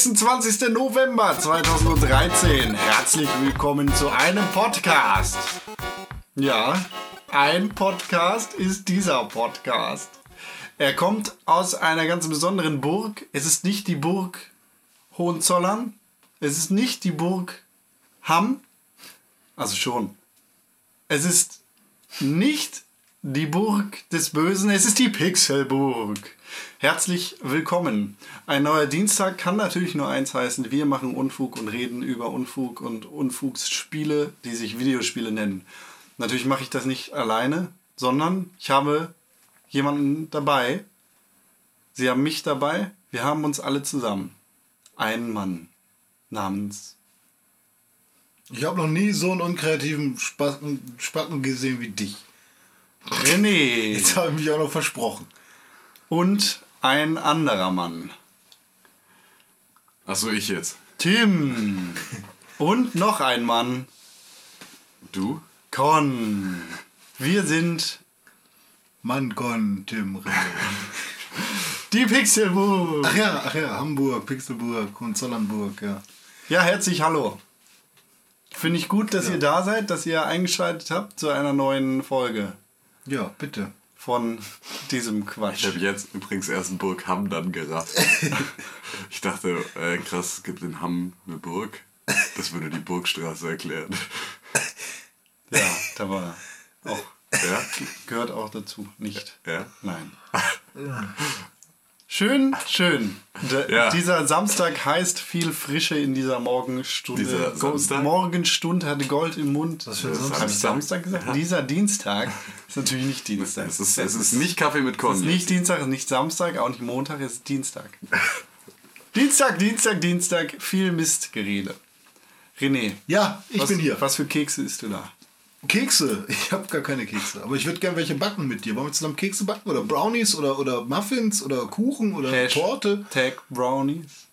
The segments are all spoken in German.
26. November 2013. Herzlich willkommen zu einem Podcast. Ja, ein Podcast ist dieser Podcast. Er kommt aus einer ganz besonderen Burg. Es ist nicht die Burg Hohenzollern. Es ist nicht die Burg Hamm. Also schon. Es ist nicht die Burg des Bösen, es ist die Pixelburg. Herzlich willkommen. Ein neuer Dienstag kann natürlich nur eins heißen. Wir machen Unfug und reden über Unfug und Unfugsspiele, die sich Videospiele nennen. Natürlich mache ich das nicht alleine, sondern ich habe jemanden dabei. Sie haben mich dabei. Wir haben uns alle zusammen. Einen Mann namens Ich habe noch nie so einen unkreativen Spacken, Spacken gesehen wie dich. René Jetzt habe ich mich auch noch versprochen. und ein anderer Mann. Achso, ich jetzt. Tim und noch ein Mann. Du? Con. Wir sind Mann, Gon, Tim, René. die Pixelburg. Ach ja, ach ja, Hamburg, Pixelburg und Zollernburg, ja. Ja, herzlich hallo. Finde ich gut, dass ihr da seid, dass ihr eingeschaltet habt zu einer neuen Folge Ja, bitte. Von diesem Ich Quatsch. habe jetzt übrigens erst in Burg Hamm dann gerafft. ich dachte, äh, krass, es gibt in Hamm eine Burg. Das würde die Burgstraße erklären. Ja, da war auch Ja? gehört auch dazu, nicht. Ja? Nein. Schön, schön. D Ja. Dieser Samstag heißt viel Frische in dieser Morgenstunde. Dieser Samstag? Morgenstunde hatte Gold im Mund. Was für ein Habe ich Samstag? Samstag gesagt? Dieser Dienstag ist natürlich nicht Dienstag. Es ist, es ist nicht Kaffee mit Es Con. ist nicht Dienstag, es ist nicht Samstag, auch nicht Montag, es ist Dienstag. Dienstag, Dienstag, Dienstag, viel Mistgerede. René, Ja, ich was, bin hier. was für Kekse isst du da? Kekse. Ich habe gar keine Kekse. Aber ich würde gerne welche backen mit dir. Wollen wir zusammen Kekse backen? Oder Brownies? Oder, oder Muffins? Oder Kuchen? Oder Hash- Torte? Tag Brownies.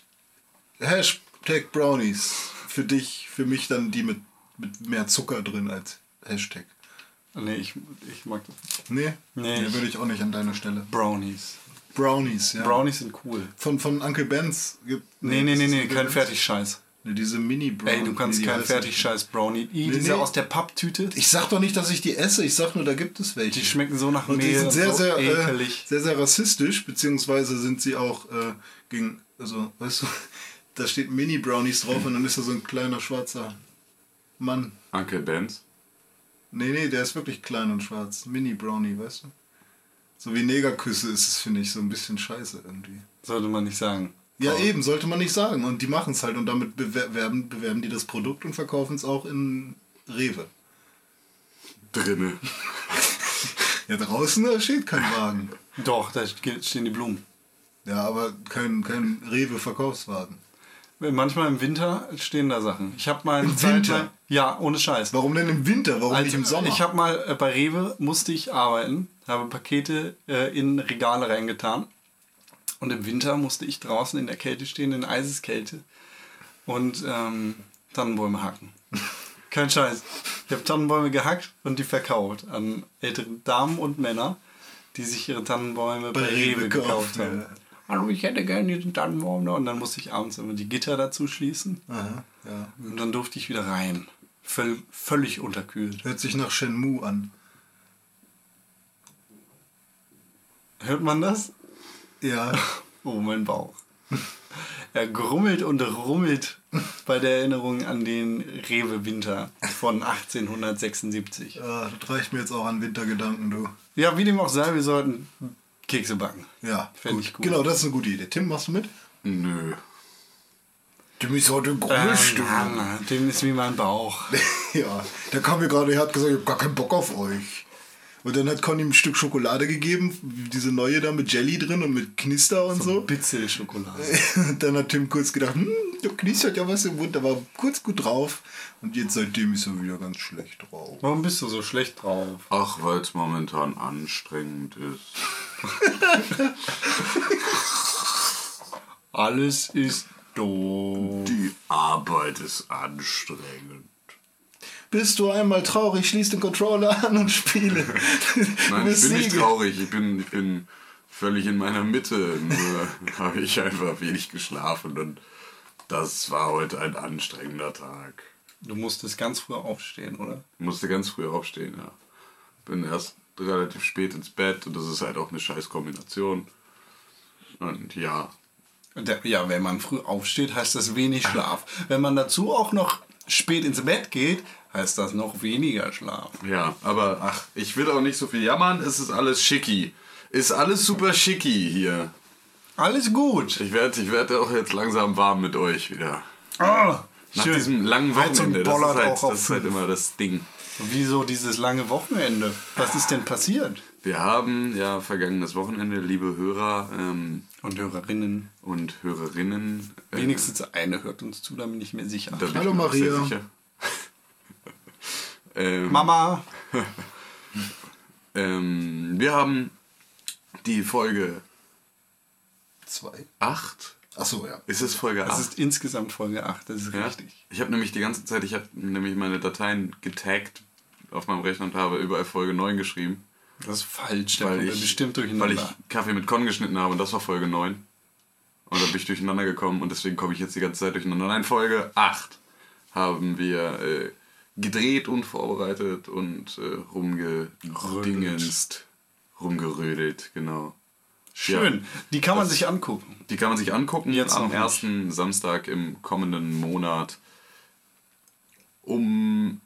Hashtag Brownies. Für dich, für mich dann die mit, mit mehr Zucker drin als Hashtag. Nee, ich, ich mag das. Nee? Nee, Nee, ich- würde ich auch nicht an deiner Stelle. Brownies. Brownies, ja. Brownies sind cool. Von, von Uncle Ben's gibt. Nee, nee, nee, nee, kein? Fertigscheiß. Nee, diese Mini-Brownies. Ey, du kannst keinen Fertigscheiß Brownie. I, Nee, diese nee. aus der Papptüte. Ich sag doch nicht, dass ich die esse. Ich sag nur, da gibt es welche. Die schmecken so nach Und die Mehl. sind sehr, so sehr, äh, sehr, sehr rassistisch, beziehungsweise sind sie auch äh, gegen, also, weißt du, da steht Mini-Brownies drauf und dann ist da so ein kleiner schwarzer Mann. Uncle Benz. Nee, nee, der ist wirklich klein und schwarz. Mini-Brownie, weißt du? So wie Negerküsse ist es, finde ich, so ein bisschen scheiße irgendwie. Sollte man nicht sagen. Ja, Oh. eben, sollte man nicht sagen. Und die machen es halt und damit bewerben, bewerben die das Produkt und verkaufen es auch in Rewe. Drinne. Ja, draußen da steht kein Wagen. Doch, da stehen die Blumen. Ja, aber kein, kein Rewe-Verkaufswagen. Manchmal im Winter stehen da Sachen. Ich habe mal Im Winter? lang- Ja, ohne Scheiß. Warum denn im Winter? Warum nicht im Also, Sommer? Ich habe mal äh, bei Rewe musste ich arbeiten, habe Pakete äh, in Regale reingetan und im Winter musste ich draußen in der Kälte stehen, in Eiseskälte und ähm, Tannenbäume hacken. Kein Scheiß. Ich habe Tannenbäume gehackt und die verkauft an ältere Damen und Männer, die sich ihre Tannenbäume bei, Rewe gekauft haben. ja. Hallo, ich hätte gerne diesen Tannenbaum noch. Und dann musste ich abends immer die Gitter dazu schließen. Aha, ja. Und dann durfte ich wieder rein. Völ völlig unterkühlt. Hört sich nach Shenmue an. Hört man das? Ja. Oh, mein Bauch. Er grummelt und rummelt bei der Erinnerung an den Rewe-Winter von 1876. ja, das reicht mir jetzt auch an Wintergedanken, du. Ja, wie dem auch sei, wir sollten Kekse backen. Ja, Fänd ich gut. Genau, das ist eine gute Idee. Tim, machst du mit? Nö. Tim ist heute Ähm, Grummelstimme. ja, dem ist wie mein Bauch. ja, der kam mir gerade, er hat gesagt, ich hab gar keinen Bock auf euch. Und dann hat Conny ihm ein Stück Schokolade gegeben, diese neue da mit Jelly drin und mit Knister und so. Bitzel-Schokolade. Und dann hat Tim kurz gedacht, hm, da knistert ja was im Mund, aber kurz gut drauf. Und jetzt seitdem ist er wieder ganz schlecht drauf. Warum bist du so schlecht drauf? Ach, weil es momentan anstrengend ist. Alles ist doof. Die Arbeit ist anstrengend. Bist du einmal traurig, schließ den Controller an und spiele. Nein, ich bin nicht Siege. traurig. Ich bin, ich bin völlig in meiner Mitte. Nur habe ich einfach wenig geschlafen und das war heute ein anstrengender Tag. Du musstest ganz früh aufstehen, oder? Ich musste ganz früh aufstehen, ja. Bin erst relativ spät ins Bett und das ist halt auch eine scheiß Kombination. Und ja, ja, wenn man früh aufsteht, heißt das wenig Schlaf. Wenn man dazu auch noch spät ins Bett geht, heißt das noch weniger Schlaf. ja, aber ach, ich will auch nicht so viel jammern, es ist alles schicki. Ist alles super schicki hier. Alles gut. Ich werde ich werd auch jetzt langsam warm mit euch wieder. Ah, Nach schön. diesem langen Wochenende. Das ist, halt, das ist halt immer das Ding. Wieso dieses lange Wochenende? Was ist denn passiert? Wir haben ja vergangenes Wochenende, liebe Hörer ähm, Und Hörerinnen. und Hörerinnen. äh, Wenigstens eine hört uns zu, da bin ich mir sicher. Hallo, Maria. sicher. Ähm, Mama, ähm, wir haben die Folge Zwei. 8. Achso, ja. Ist es Folge 8? das ist insgesamt Folge 8, das ist Ja? richtig. Ich habe nämlich die ganze Zeit, ich habe nämlich meine Dateien getaggt auf meinem Rechner und habe überall Folge 9 geschrieben. Das ist falsch, Weil ich, bestimmt weil durcheinander. ich Kaffee mit Con geschnitten habe und das war Folge 9. Und da bin ich durcheinander gekommen und deswegen komme ich jetzt die ganze Zeit durcheinander. Nein, Folge 8 haben wir äh, gedreht und vorbereitet und äh, rumgedingenst, rumgerödelt, genau. Schön, die kann man sich angucken. Die kann man sich angucken Jetzt am noch nicht. ersten Samstag im kommenden Monat um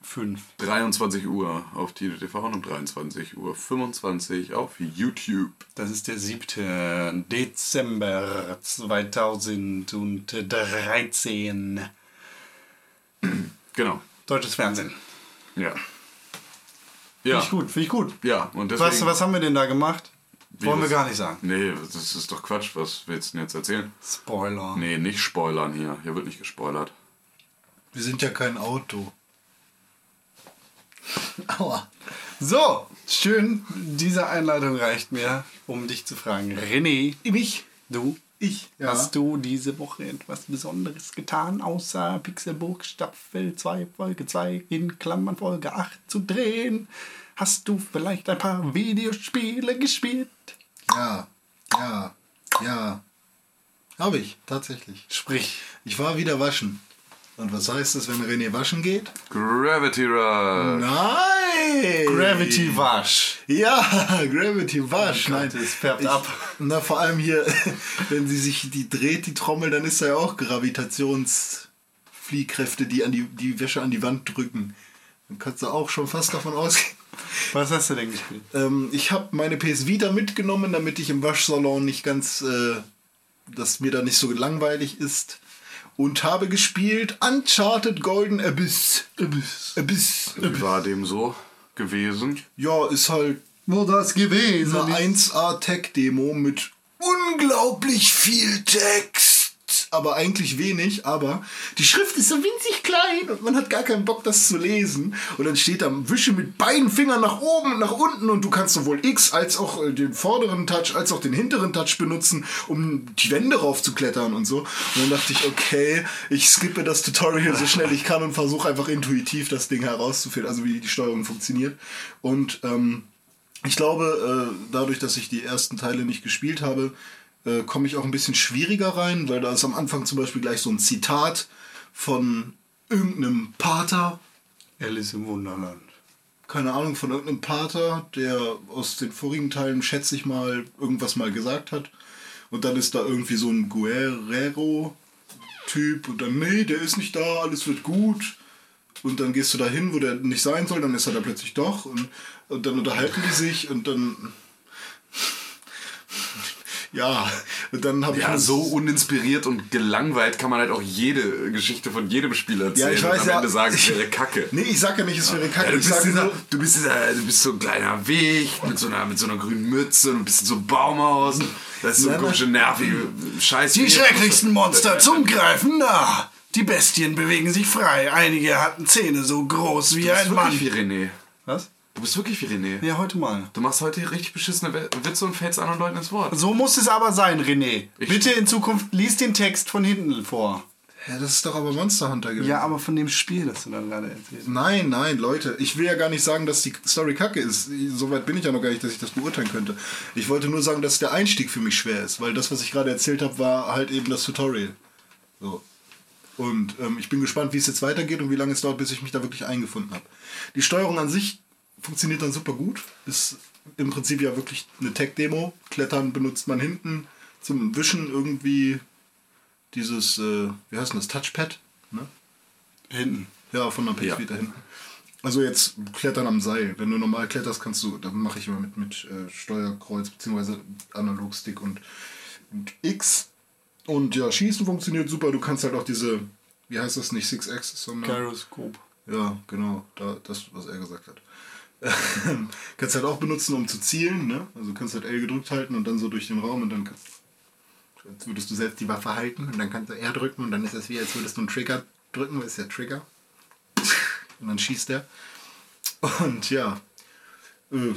5. 23 Uhr auf TDTV und um 23 Uhr 25 auf YouTube. Das ist der 7. Dezember 2013. Genau. Deutsches Fernsehen. Ja. Finde Ja. ich gut, finde ich gut. Ja, und deswegen. Was, was haben wir denn da gemacht? Wie Wollen wir gar nicht sagen. Nee, das ist doch Quatsch. Was willst du denn jetzt erzählen? Spoiler. Nee, nicht spoilern hier. Hier wird nicht gespoilert. Wir sind ja kein Auto. Aua. So, schön. Diese Einleitung reicht mir, um dich zu fragen. René, Mich? du, Ich? Ja. hast du diese Woche etwas Besonderes getan, außer Pixelburg Staffel 2, Folge 2 in Klammern Folge 8 zu drehen? Hast du vielleicht ein paar Videospiele gespielt? Ja. Ja. Ja. Habe ich, tatsächlich. Sprich, Ich war wieder waschen. Und was heißt das, wenn René waschen geht? Gravity Rush. Nein! Gravity Wash. Ja, Gravity Wash. Oh Nein, es färbt ich, ab. Na, vor allem hier, wenn sie sich die dreht, die Trommel, dann ist da ja auch Gravitationsfliehkräfte, die an die, die Wäsche an die Wand drücken. Dann kannst du auch schon fast davon ausgehen. Was hast du denn gespielt? Ähm, ich habe meine PS Vita mitgenommen, damit ich im Waschsalon nicht ganz, äh, dass mir da nicht so langweilig ist. Und habe gespielt Uncharted Golden Abyss. Abyss. Abyss. Wie war dem so gewesen? Ja, ist halt Wo das gewesen eine 1A Tech Demo mit unglaublich viel Text. Aber eigentlich wenig, aber die Schrift ist so winzig klein und man hat gar keinen Bock, das zu lesen. Und dann steht da, wische mit beiden Fingern nach oben und nach unten und du kannst sowohl X als auch äh, den vorderen Touch als auch den hinteren Touch benutzen, um die Wände raufzuklettern und so. Und dann dachte ich, okay, ich skippe das Tutorial so schnell ich kann und versuche einfach intuitiv das Ding herauszufinden, also wie die Steuerung funktioniert. Und ähm, ich glaube, äh, dadurch, dass ich die ersten Teile nicht gespielt habe, äh, komme ich auch ein bisschen schwieriger rein, weil da ist am Anfang zum Beispiel gleich so ein Zitat von irgendeinem Pater, Alice im Wunderland. keine Ahnung, von irgendeinem Pater, der aus den vorigen Teilen, schätze ich mal, irgendwas mal gesagt hat. Und dann ist da irgendwie so ein Guerrero-Typ und dann, nee, der ist nicht da, alles wird gut. Und dann gehst du da hin, wo der nicht sein soll, dann ist er da plötzlich doch. Und, und dann unterhalten die sich und dann. Ja, und dann habe ich Ja, mir so uninspiriert und gelangweilt kann man halt auch jede Geschichte von jedem Spiel erzählen. Ja, ich weiß und am ja. Ende sagen, es wäre Kacke. Nee, ich sag ja nicht, es wäre Ja, kacke. du, ich bist sage dieser, du, bist dieser, du bist so ein kleiner Wicht mit so einer, mit so einer grünen Mütze und ein bisschen so Baumhaus. Das ist so eine komische, nervige Scheiß. Die schrecklichsten Monster zum Greifen nah. Die Bestien bewegen sich frei. Einige hatten Zähne so groß wie Du ein wirklich wie Mann. René. Was? Du bist wirklich wie René. Ja, heute mal. Du machst heute richtig beschissene Witze und fällst anderen Leuten ins Wort. So muss es aber sein, René. Ich- Bitte in Zukunft lies den Text von hinten vor. ja, das ist doch aber Monster Hunter gewesen. Ja, aber von dem Spiel, das du dann gerade erzählst. Nein, nein, Leute, ich will ja gar nicht sagen, dass die Story kacke ist. Soweit bin ich ja noch gar nicht, dass ich das beurteilen könnte. Ich wollte nur sagen, dass der Einstieg für mich schwer ist, weil das, was ich gerade erzählt habe, war halt eben das Tutorial. So. Und ähm, ich bin gespannt, wie es jetzt weitergeht und wie lange es dauert, bis ich mich da wirklich eingefunden habe. Die Steuerung an sich funktioniert dann super gut. Ist im Prinzip ja wirklich eine Tech-Demo. Klettern benutzt man hinten zum Wischen irgendwie dieses, äh, wie heißt denn das, Touchpad? Ne? Hinten. Ja, von der PS Ja. Vita hinten. Also jetzt klettern am Seil. Wenn du normal kletterst, kannst du, dann mache ich immer mit, mit äh, Steuerkreuz bzw. Analogstick und, und X. Und ja, Schießen funktioniert super. Du kannst halt auch diese, wie heißt das nicht, Six Axis, sondern. Gyroscope. Ja, genau, da, das, was er gesagt hat. Kannst halt auch benutzen, um zu zielen, ne? Also kannst halt L gedrückt halten und dann so durch den Raum und dann kannst, als würdest du selbst die Waffe halten und dann kannst du R drücken und dann ist es wie, als würdest du einen Trigger drücken, weil ist ja Trigger. Und dann schießt er. Und ja, äh,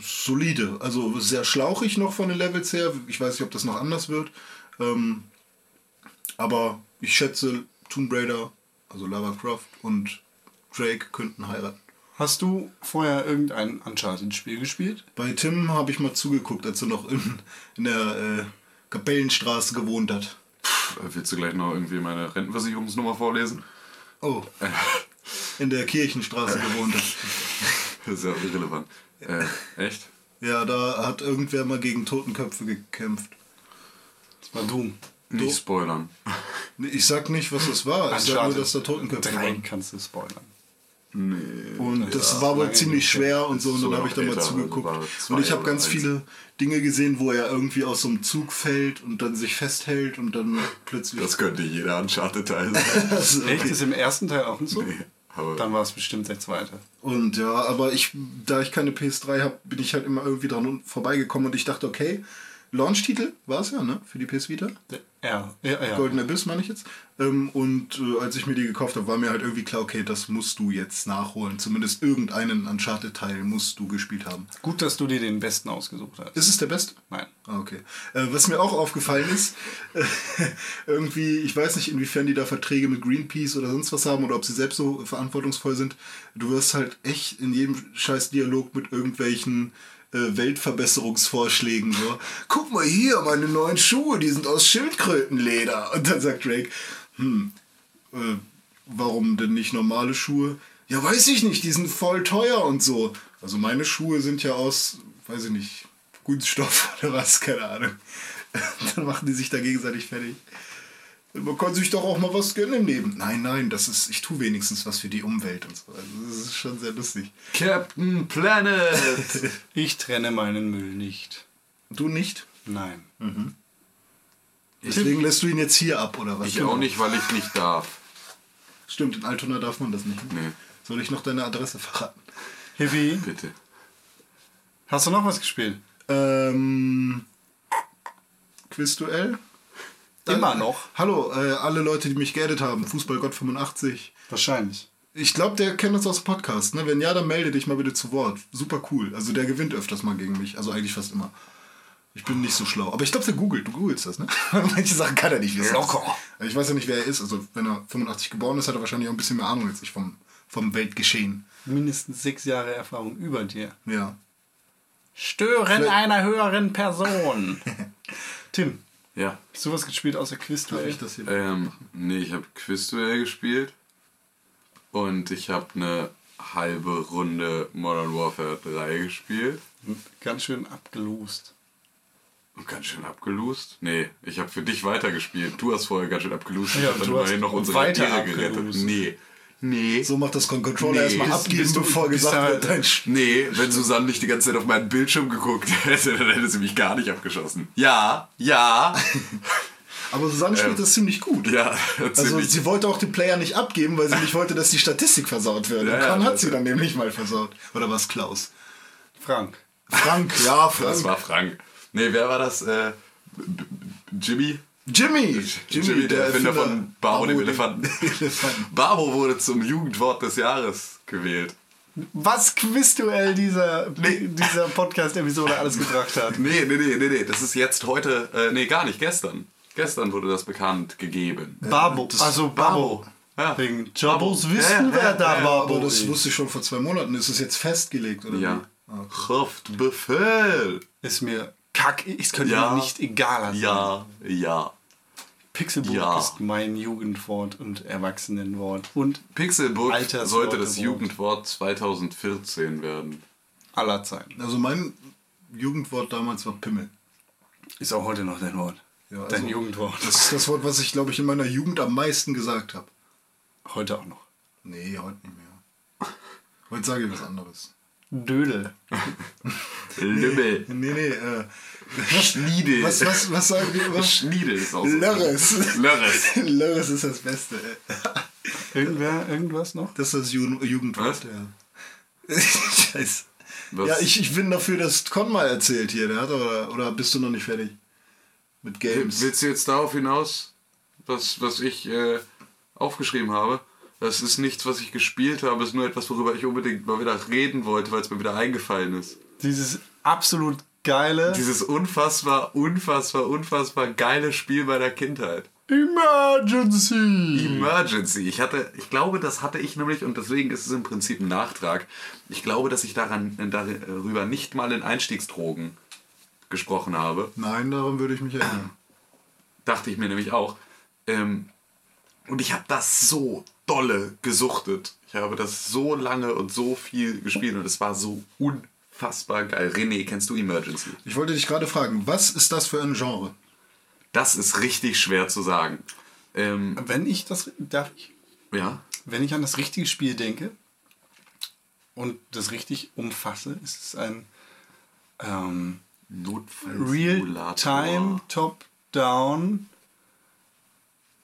solide. Also sehr schlauchig noch von den Levels her. Ich weiß nicht, ob das noch anders wird. Ähm, aber ich schätze, Tomb Raider, also Lara Croft und Drake könnten heiraten. Hast du vorher irgendein Uncharted-Spiel gespielt? Bei Tim habe ich mal zugeguckt, als er noch in, in der äh, Kapellenstraße gewohnt hat. Äh, Willst du gleich noch irgendwie meine Rentenversicherungsnummer vorlesen? Oh. In der Kirchenstraße gewohnt hat. Das ist ja irrelevant. Äh, echt? Ja, da hat irgendwer mal gegen Totenköpfe gekämpft. Das war Doom. Nicht spoilern. Ich sag nicht, was das war. Ich sag nur, dass da Totenköpfe waren. kannst du spoilern. Und das war wohl ziemlich schwer und so. Und dann habe ich da mal zugeguckt. und ich habe ganz eins. viele Dinge gesehen, wo er irgendwie aus so einem Zug fällt und dann sich festhält und dann plötzlich. Das könnte jeder Uncharted-Teil sein. Also, Echt? Ist im ersten Teil auch so? Nee, aber Dann war es bestimmt der zweite. Und ja, aber ich, da ich keine PS3 habe, bin ich halt immer irgendwie dran vorbeigekommen und ich dachte, okay, Launch-Titel war es ja, ne? Für die PS Vita. Ja, ja, ja. Golden Abyss meine ich jetzt. Ähm, und äh, als ich mir die gekauft habe, war mir halt irgendwie klar, okay, das musst du jetzt nachholen. Zumindest irgendeinen Uncharted-Teil musst du gespielt haben. Gut, dass du dir den besten ausgesucht hast. Ist es der beste? Nein. Ah, okay. Äh, was mir auch aufgefallen ist, irgendwie, ich weiß nicht, inwiefern die da Verträge mit Greenpeace oder sonst was haben oder ob sie selbst so verantwortungsvoll sind. Du wirst halt echt in jedem scheiß Dialog mit irgendwelchen äh, Weltverbesserungsvorschlägen so. Guck mal hier, meine neuen Schuhe, die sind aus Schildkrötenleder. Und dann sagt Drake, hm, äh, warum denn nicht normale Schuhe? Ja, weiß ich nicht, die sind voll teuer und so. Also meine Schuhe sind ja aus, weiß ich nicht, Kunststoff oder was, keine Ahnung. Dann machen die sich da gegenseitig fertig. Man kann sich doch auch mal was gönnen im Leben. Nein, nein, das ist, ich tue wenigstens was für die Umwelt und so. Also das ist schon sehr lustig. Captain Planet! Ich trenne meinen Müll nicht. Du nicht? Nein. Deswegen lässt du ihn jetzt hier ab, oder was? Ich auch nicht, weil ich nicht darf. Stimmt, in Altona darf man das nicht. Nee, Soll ich noch deine Adresse verraten? Hippie, bitte. hast du noch was gespielt? Ähm. Quizduell? Immer noch. Hallo, äh, alle Leute, die mich geaddet haben. Fußballgott 85. Wahrscheinlich. Ich glaube, der kennt uns aus dem Podcast. Ne? Wenn ja, dann melde dich mal bitte zu Wort. Super cool. Also der gewinnt öfters mal gegen mich. Also eigentlich fast immer. Ich bin nicht so schlau. Aber ich glaube, der googelt. Du googelst das, ne? Manche Sachen kann er nicht wissen. Locker. Ich weiß ja nicht, wer er ist. Also wenn er 85 geboren ist, hat er wahrscheinlich auch ein bisschen mehr Ahnung als ich vom, vom Weltgeschehen. Mindestens sechs Jahre Erfahrung über dir. Ja. Stören Vielleicht- einer höheren Person. Tim, Ja. hast du was gespielt außer Quizduell? ich das hier? Ähm, nee, ich habe Quizduell gespielt. Und ich habe eine halbe Runde Modern Warfare 3 gespielt. Ganz schön abgelost. Und ganz schön abgelost. Nee, ich habe für dich weitergespielt. Du hast vorher ganz schön abgelost. Ja, ich habe dann du hast immerhin noch unsere weiter Ehre gerettet. Nee, Nee. So macht das Controller Nee. erstmal abgeben, bist du- bevor bist gesagt wird, dein Sch Nee, wenn Susanne nicht die ganze Zeit auf meinen Bildschirm geguckt hätte, dann hätte sie mich gar nicht abgeschossen. Ja, ja, Aber Susanne spielt das ziemlich gut. ja, Also ziemlich. sie wollte auch den Player nicht abgeben, weil sie nicht wollte, dass die Statistik versaut wird. Ja, Und ja, Con hat das- sie dann nämlich mal versaut. Oder was, Klaus? Frank. Frank, ja, Frank. das war Frank. Nee, wer war das? Äh, B- Jimmy? Jimmy. Jimmy, der Erfinder von Barbo dem Elefanten. Elefanten. Barbo wurde zum Jugendwort des Jahres gewählt. Was Quizduell dieser, dieser Podcast-Episode alles gebracht hat. Nee, nee, nee, nee, nee, das ist jetzt heute, äh, nee, gar nicht, gestern. Gestern wurde das bekannt gegeben. Babo. Also Babo. Ja. Wegen Babo. wissen, Ja, ja, wer da Babo Aber das wusste ich schon vor zwei Monaten. Ist es jetzt festgelegt, oder Ja. wie? Kraftbefehl. Ist mir kack, es könnte Ja. mir nicht egaler sein. Ja, ja. Pixelbook Ja. ist mein Jugendwort und Erwachsenenwort. Und Pixelbook Altersworte sollte das Wort. Jugendwort 2014 werden. aller Zeiten. Also mein Jugendwort damals war Pimmel. Ist auch heute noch dein Wort. Ja, dein also- Jugendwort. Das ist das Wort, was ich, glaube ich, in meiner Jugend am meisten gesagt habe. Heute auch noch. Nee, heute nicht mehr. Heute sage ich was anderes. Dödel. Lümmel. Nee, nee, äh, Schniedel. was, was, was sagen wir? Was? Schniedel ist auch so. Lörres. Lörres. Lörres ist das Beste. ey. Irgendwer, irgendwas noch? Das ist das Ju Jugendwort, Was? ja. Scheiße. Was? Ja, ich, ich bin dafür, dass Con mal erzählt hier. Der hat oder, oder bist du noch nicht fertig? Mit Games. Willst du jetzt darauf hinaus, was, was ich äh, aufgeschrieben habe? Das ist nichts, was ich gespielt habe, es ist nur etwas, worüber ich unbedingt mal wieder reden wollte, weil es mir wieder eingefallen ist. Dieses absolut geile Dieses unfassbar, unfassbar, unfassbar geile Spiel meiner Kindheit. Emergency. Emergency. Ich hatte, ich glaube, das hatte ich nämlich und deswegen ist es im Prinzip ein Nachtrag. Ich glaube, dass ich daran, äh, darüber nicht mal in Einstiegsdrogen gesprochen habe. Nein, daran würde ich mich erinnern. Dachte ich mir nämlich auch. Ähm, und ich habe das so dolle gesuchtet. Ich habe das so lange und so viel gespielt und es war so unfassbar geil. René, kennst du Emergency? Ich wollte dich gerade fragen, was ist das für ein Genre? Das ist richtig schwer zu sagen. Ähm, Wenn ich das, darf ich, ja, wenn ich an das richtige Spiel denke und das richtig umfasse, ist es ein ähm. Real-Time, Top-Down,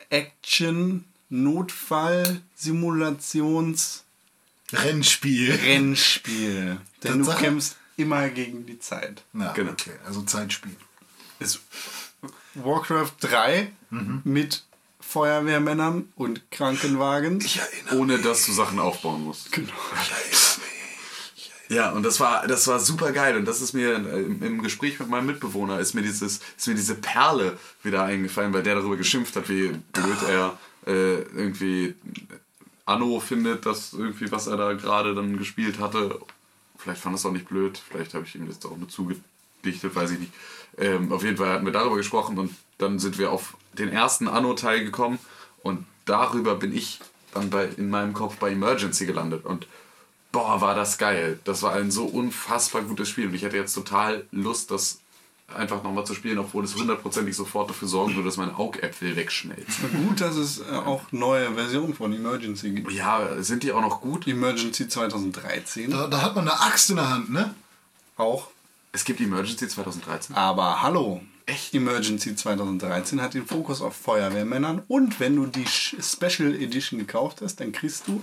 Action, Notfall, Simulations, Rennspiel. Rennspiel. Denn du Tatsache? kämpfst immer gegen die Zeit. Na, Genau. okay, also Zeitspiel. Ist Warcraft 3 mit Feuerwehrmännern und Krankenwagen. Ohne dass du Sachen aufbauen musst. Genau. Ja, und das war, das war super geil. Und das ist mir äh, im im Gespräch mit meinem Mitbewohner ist mir dieses, ist mir diese Perle wieder eingefallen, weil der darüber geschimpft hat, wie blöd er äh, irgendwie Anno findet, dass irgendwie, was er da gerade dann gespielt hatte. Vielleicht fand es auch nicht blöd, vielleicht habe ich ihm das auch nur zugedichtet, weiß ich nicht. Ähm, auf jeden Fall hatten wir darüber gesprochen und dann sind wir auf den ersten Anno-Teil gekommen und darüber bin ich dann bei, in meinem Kopf bei Emergency gelandet und boah, war das geil. Das war ein so unfassbar gutes Spiel und ich hätte jetzt total Lust, das einfach nochmal zu spielen, obwohl es hundertprozentig sofort dafür sorgen würde, dass meine Augäpfel wegschmelzen. Gut, dass es äh, auch neue Versionen von Emergency gibt. Ja, sind die auch noch gut? Emergency 2013 Da, da hat man eine Axt in der Hand, ne? auch. Es gibt Emergency 2013. Aber hallo, Echt? Emergency 2013 hat den Fokus auf Feuerwehrmännern und wenn du die Special Edition gekauft hast, dann kriegst du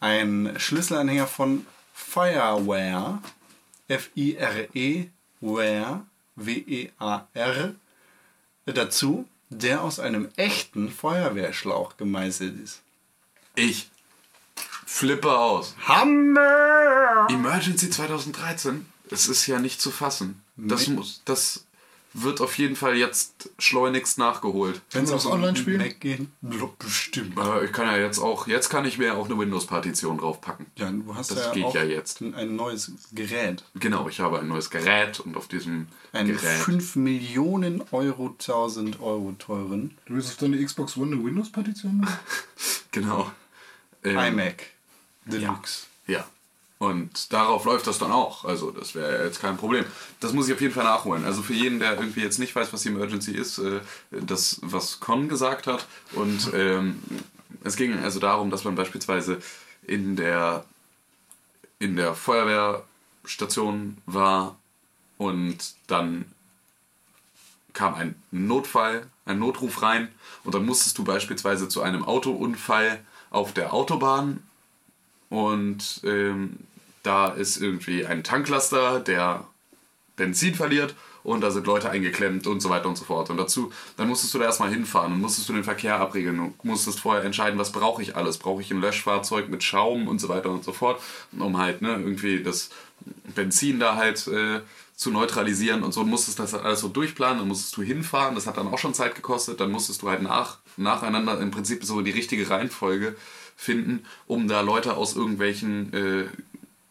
einen Schlüsselanhänger von Fireware, F-I-R-E, Ware, W-E-A-R, dazu, der aus einem echten Feuerwehrschlauch gemeißelt ist. Ich flippe aus. Hammer! Emergency 2013, es ist ja nicht zu fassen. Das muss, das wird auf jeden Fall jetzt schleunigst nachgeholt. Wenn du das online spielen? Mac gehen? Bestimmt. Aber ich kann ja jetzt auch, jetzt kann ich mir auch eine Windows-Partition draufpacken. Ja, du hast Das ja geht auch ja jetzt. ein neues Gerät. Genau, ich habe ein neues Gerät und auf diesem Ein Gerät. 5 Millionen Euro, 1000 Euro teuren Du willst auf deine Xbox One eine Windows-Partition machen? Genau. Ähm, iMac Deluxe. Ja. Und darauf läuft das dann auch. Also das wäre jetzt kein Problem. Das muss ich auf jeden Fall nachholen. Also für jeden, der irgendwie jetzt nicht weiß, was die Emergency ist, äh, das, was Con gesagt hat und ähm, es ging also darum, dass man beispielsweise in der, in der Feuerwehrstation war und dann kam ein Notfall, ein Notruf rein und dann musstest du beispielsweise zu einem Autounfall auf der Autobahn und ähm, da ist irgendwie ein Tanklaster, der Benzin verliert und da sind Leute eingeklemmt und so weiter und so fort. Und dazu, dann musstest du da erstmal hinfahren und musstest du den Verkehr abregeln. Du musstest vorher entscheiden, was brauche ich alles. Brauche ich ein Löschfahrzeug mit Schaum und so weiter und so fort, um halt ne, irgendwie das Benzin da halt äh, zu neutralisieren und so. Du musstest das alles so durchplanen, dann musstest du hinfahren, das hat dann auch schon Zeit gekostet. Dann musstest du halt nach, nacheinander im Prinzip so die richtige Reihenfolge finden, um da Leute aus irgendwelchen äh,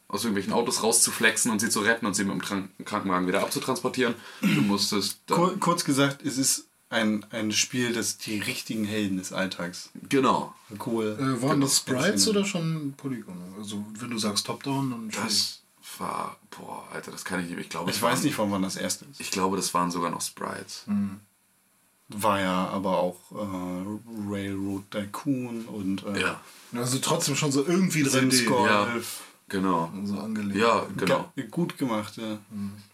aus irgendwelchen Autos rauszuflexen und sie zu retten und sie mit dem Krank Krankenwagen wieder abzutransportieren. Du musstest. Kur kurz gesagt, es ist ein, ein Spiel, das die richtigen Helden des Alltags. Genau. Cool. Äh, waren das Sprites oder schon Polygone? Also, wenn du sagst Top-Down, dann Das war. Boah, Alter, das kann ich nicht. Ich glaube, Ich weiß waren- nicht, von wann das erste ist. Ich glaube, das waren sogar noch Sprites. War ja aber auch äh, Railroad Tycoon und äh, Ja. Also trotzdem schon so irgendwie 3D. Simscore Ja. 11. Genau. So angelegt. Ja, genau. Ge- Gut gemacht, ja.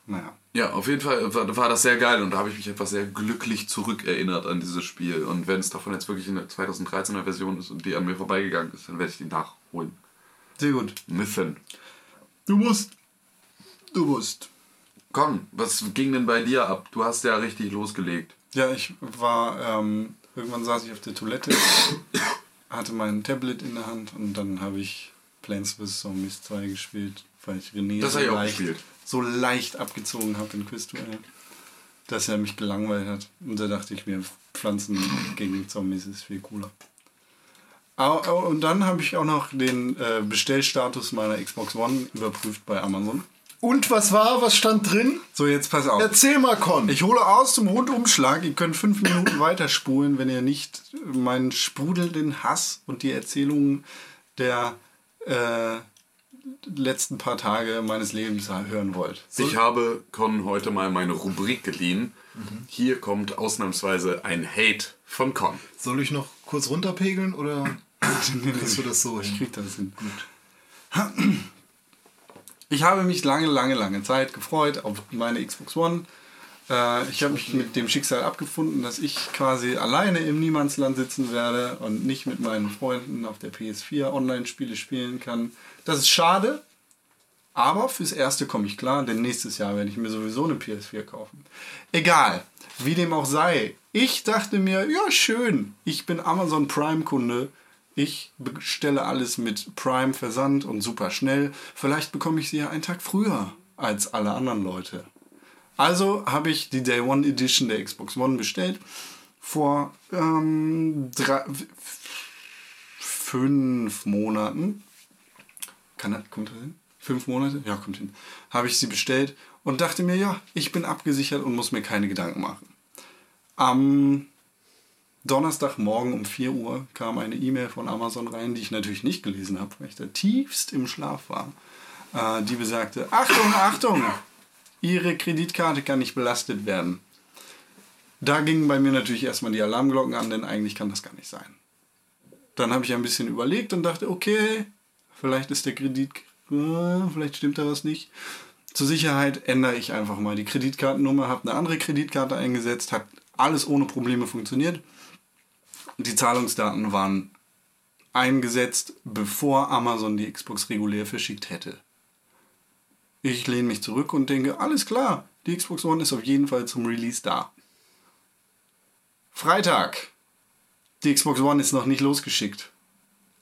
Naja. Ja, auf jeden Fall war, war das sehr geil und da habe ich mich etwas sehr glücklich zurückerinnert an dieses Spiel. Und wenn es davon jetzt wirklich eine 2013er Version ist und die an mir vorbeigegangen ist, dann werde ich die nachholen. Sehr gut. Müssen. Du musst. Du musst. Komm, was ging denn bei dir ab? Du hast ja richtig losgelegt. Ja, ich war, ähm, irgendwann saß ich auf der Toilette, hatte mein Tablet in der Hand und dann habe ich Plants vs. Zombies 2 gespielt, weil ich René Das so, ich leicht, so leicht abgezogen habe in Quizduell, dass er mich gelangweilt hat. Und da dachte ich mir, Pflanzen gegen Zombies ist viel cooler. Und dann habe ich auch noch den äh, Bestellstatus meiner Xbox One überprüft bei Amazon. Und was war? Was stand drin? So, jetzt pass auf. Erzähl mal, Con. Ich hole aus zum Rundumschlag. Ihr könnt fünf Minuten weiterspulen, wenn ihr nicht meinen sprudelnden Hass und die Erzählungen der äh, letzten paar Tage meines Lebens hören wollt. Ich habe Con heute mal meine Rubrik geliehen. Hier kommt ausnahmsweise ein Hate von Con. Soll ich noch kurz runterpegeln oder kriegst du das so Ich hin? krieg das hin. Gut. Ich habe mich lange, lange, lange Zeit gefreut auf meine Xbox One. Äh, ich habe mich mit dem Schicksal abgefunden, dass ich quasi alleine im Niemandsland sitzen werde und nicht mit meinen Freunden auf der PS4 Online-Spiele spielen kann. Das ist schade, aber fürs Erste komme ich klar, denn nächstes Jahr werde ich mir sowieso eine PS4 kaufen. Egal, wie dem auch sei. Ich dachte mir, ja schön, ich bin Amazon Prime-Kunde. Ich bestelle alles mit Prime Versand und super schnell. Vielleicht bekomme ich sie ja einen Tag früher als alle anderen Leute. Also habe ich die Day One Edition der Xbox One bestellt. Vor ähm, drei, fünf Monaten. Kann das, kommt das hin? Fünf Monate? Ja, kommt hin. Habe ich sie bestellt und dachte mir, ja, ich bin abgesichert und muss mir keine Gedanken machen. Am Donnerstagmorgen um 4 Uhr kam eine E-Mail von Amazon rein, die ich natürlich nicht gelesen habe, weil ich da tiefst im Schlaf war. Äh, die besagte, Achtung, Achtung, Ihre Kreditkarte kann nicht belastet werden. Da gingen bei mir natürlich erstmal die Alarmglocken an, denn eigentlich kann das gar nicht sein. Dann habe ich ein bisschen überlegt und dachte, okay, vielleicht ist der Kredit, äh, vielleicht stimmt da was nicht. Zur Sicherheit ändere ich einfach mal die Kreditkartennummer, habe eine andere Kreditkarte eingesetzt, hat alles ohne Probleme funktioniert. Die Zahlungsdaten waren eingesetzt, bevor Amazon die Xbox regulär verschickt hätte. Ich lehne mich zurück und denke, alles klar, die Xbox One ist auf jeden Fall zum Release da. Freitag. Die Xbox One ist noch nicht losgeschickt.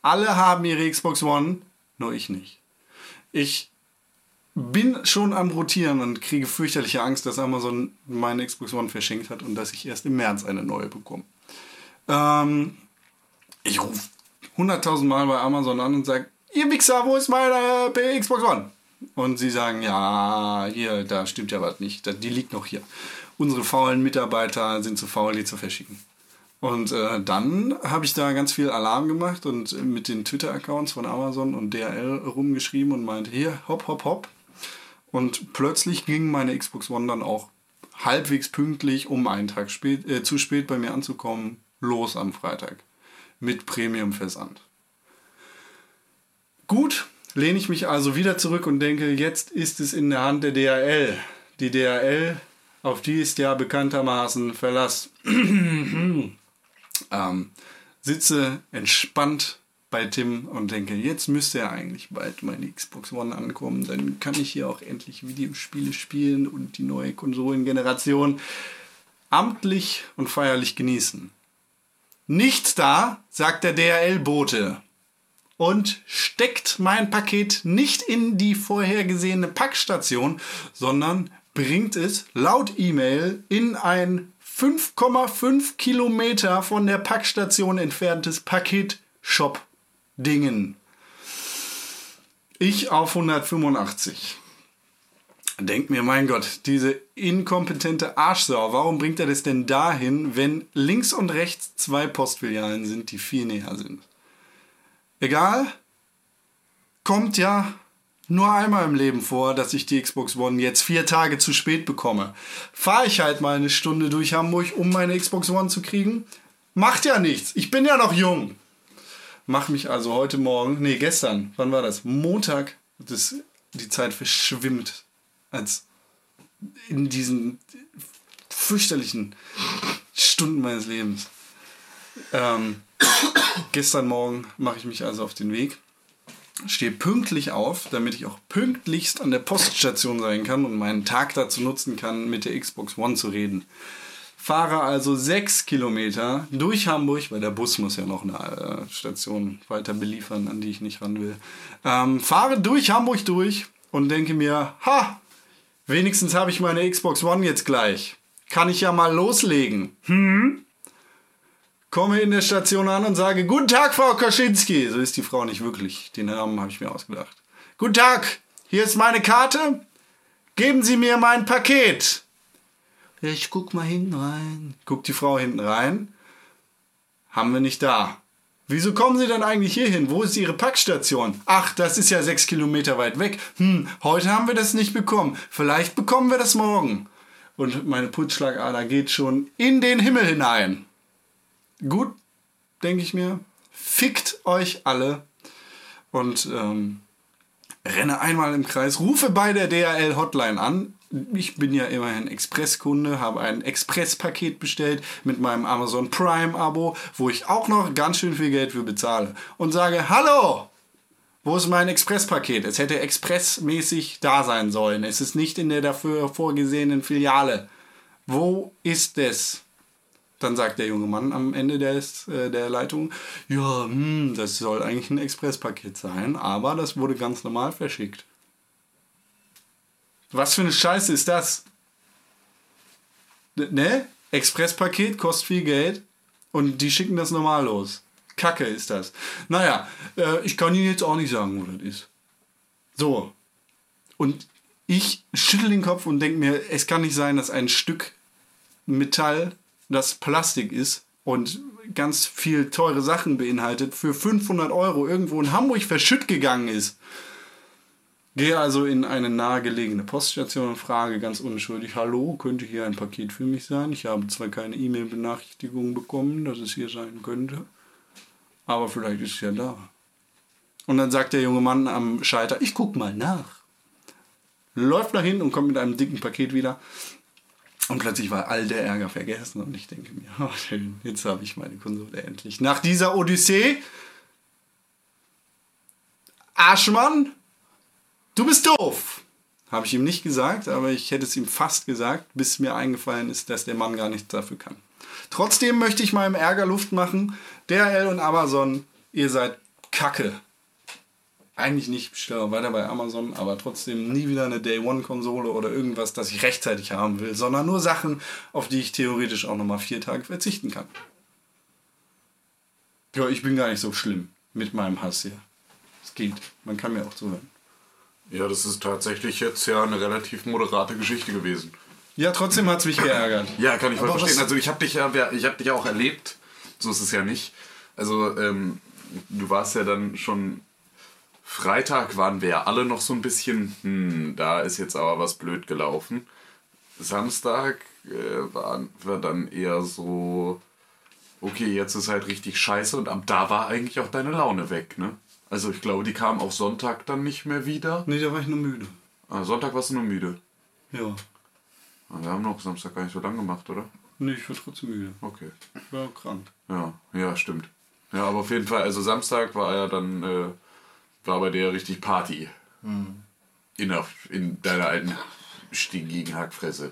Alle haben ihre Xbox One, nur ich nicht. Ich bin schon am Rotieren und kriege fürchterliche Angst, dass Amazon meine Xbox One verschenkt hat und dass ich erst im März eine neue bekomme. Ähm, ich rufe 100.000 Mal bei Amazon an und sage, ihr Wichser, wo ist meine Xbox One? Und sie sagen, ja, hier, da stimmt ja was nicht, die liegt noch hier. Unsere faulen Mitarbeiter sind zu faul, die zu verschicken. Und äh, dann habe ich da ganz viel Alarm gemacht und mit den Twitter-Accounts von Amazon und DRL rumgeschrieben und meinte, hier, hopp, hopp, hopp. Und plötzlich ging meine Xbox One dann auch halbwegs pünktlich, um einen Tag spät, äh, zu spät bei mir anzukommen, los am Freitag. mit Premium-Versand. Gut, lehne ich mich also wieder zurück und denke, jetzt ist es in der Hand der DHL. Die DHL, auf die ist ja bekanntermaßen Verlass. ähm, sitze entspannt bei Tim und denke, jetzt müsste ja eigentlich bald meine Xbox One ankommen. Dann kann ich hier auch endlich Videospiele spielen und die neue Konsolengeneration amtlich und feierlich genießen. Nichts da, sagt der DHL-Bote und steckt mein Paket nicht in die vorhergesehene Packstation, sondern bringt es laut E-Mail in ein 5,5 Kilometer von der Packstation entferntes Paketshop-Dingen. Ich auf 185. Denk mir, mein Gott, diese inkompetente Arschsau, warum bringt er das denn dahin, wenn links und rechts zwei Postfilialen sind, die viel näher sind? Egal, kommt ja nur einmal im Leben vor, dass ich die Xbox One jetzt vier Tage zu spät bekomme. Fahre ich halt mal eine Stunde durch Hamburg, um meine Xbox One zu kriegen? Macht ja nichts, ich bin ja noch jung. Mach mich also heute Morgen, nee, gestern, wann war das? Montag, das, die Zeit verschwimmt als in diesen fürchterlichen Stunden meines Lebens. Ähm, gestern Morgen mache ich mich also auf den Weg, stehe pünktlich auf, damit ich auch pünktlichst an der Poststation sein kann und meinen Tag dazu nutzen kann, mit der Xbox One zu reden. Fahre also sechs Kilometer durch Hamburg, weil der Bus muss ja noch eine äh, Station weiter beliefern, an die ich nicht ran will. Ähm, fahre durch Hamburg durch und denke mir, ha, wenigstens habe ich meine Xbox One jetzt gleich. Kann ich ja mal loslegen. Hm? Komme in der Station an und sage, Guten Tag, Frau Koschinski. So ist die Frau nicht wirklich. Den Namen habe ich mir ausgedacht. Guten Tag, hier ist meine Karte. Geben Sie mir mein Paket. Ich guck mal hinten rein. Guckt die Frau hinten rein. Haben wir nicht da. Wieso kommen Sie denn eigentlich hier hin? Wo ist Ihre Packstation? Ach, das ist ja sechs Kilometer weit weg. Hm, heute haben wir das nicht bekommen. Vielleicht bekommen wir das morgen. Und meine Putzschlagader geht schon in den Himmel hinein. Gut, denke ich mir. Fickt euch alle. Und ähm, renne einmal im Kreis, rufe bei der DHL-Hotline an. Ich bin ja immerhin Expresskunde, habe ein Expresspaket bestellt mit meinem Amazon Prime-Abo, wo ich auch noch ganz schön viel Geld für bezahle. Und sage, hallo, wo ist mein Expresspaket? Es hätte expressmäßig da sein sollen. Es ist nicht in der dafür vorgesehenen Filiale. Wo ist es? Dann sagt der junge Mann am Ende des, äh, der Leitung, ja, hm, das soll eigentlich ein Expresspaket sein, aber das wurde ganz normal verschickt. Was für eine Scheiße ist das? Ne? Expresspaket kostet viel Geld und die schicken das normal los. Kacke ist das. Naja, äh, ich kann Ihnen jetzt auch nicht sagen, wo das ist. So. Und ich schüttel den Kopf und denke mir, es kann nicht sein, dass ein Stück Metall das Plastik ist und ganz viel teure Sachen beinhaltet, für 500 Euro irgendwo in Hamburg verschütt gegangen ist. Gehe also in eine nahegelegene Poststation und frage ganz unschuldig, hallo, könnte hier ein Paket für mich sein? Ich habe zwar keine E-Mail-Benachrichtigung bekommen, dass es hier sein könnte, aber vielleicht ist es ja da. Und dann sagt der junge Mann am Schalter, ich guck mal nach. Läuft hinten und kommt mit einem dicken Paket wieder. Und plötzlich war all der Ärger vergessen und ich denke mir, oh schön, jetzt habe ich meine Konsole endlich. Nach dieser Odyssee, Arschmann, du bist doof. Habe ich ihm nicht gesagt, aber ich hätte es ihm fast gesagt, bis mir eingefallen ist, dass der Mann gar nichts dafür kann. Trotzdem möchte ich meinem Ärger Luft machen. DHL und Amazon, ihr seid Kacke eigentlich nicht, bestelle weiter bei Amazon, aber trotzdem nie wieder eine Day-One-Konsole oder irgendwas, das ich rechtzeitig haben will, sondern nur Sachen, auf die ich theoretisch auch nochmal vier Tage verzichten kann. Ja, ich bin gar nicht so schlimm mit meinem Hass hier. Es geht. Man kann mir auch zuhören. Ja, das ist tatsächlich jetzt ja eine relativ moderate Geschichte gewesen. Ja, trotzdem hat es mich geärgert. Ja, kann ich voll verstehen. Also ich habe dich ja, ich habe dich ja auch erlebt. So ist es ja nicht. Also ähm, du warst ja dann schon Freitag waren wir ja alle noch so ein bisschen, hm, da ist jetzt aber was blöd gelaufen. Samstag äh, waren wir dann eher so, okay, jetzt ist halt richtig scheiße und ab da war eigentlich auch deine Laune weg, ne? Also ich glaube, die kam auch Sonntag dann nicht mehr wieder. Nee, da war ich nur müde. Ah, Sonntag warst du nur müde. Ja. Ah, Wir haben noch Samstag gar nicht so lang gemacht, oder? Nee, ich war trotzdem müde. Okay. Ich war krank. Ja, ja, stimmt. Ja, aber auf jeden Fall, also Samstag war ja dann, äh, war bei dir richtig Party. In, der, in deiner alten stinkigen Hackfresse.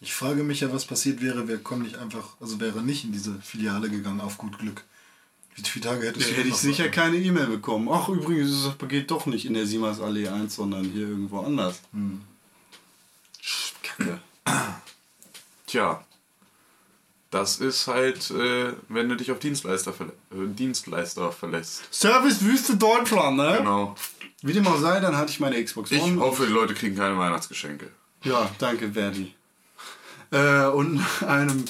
Ich frage mich ja, was passiert wäre, wer kommt nicht einfach, also wäre nicht in diese Filiale gegangen auf gut Glück. Wie viele Tage hättest Da du hätte ich sicher keine E-Mail bekommen. Ach, übrigens ist das Paket doch nicht in der Siemens Allee 1, sondern hier irgendwo anders. Kacke. Tja, das ist halt, äh, wenn du dich auf Dienstleister, verlä äh, Dienstleister verlässt. Servicewüste Deutschland, ne? Genau. Wie dem auch sei, dann hatte ich meine Xbox Ich One. hoffe, die Leute kriegen keine Weihnachtsgeschenke. Ja, danke, Verdi. Äh, und einem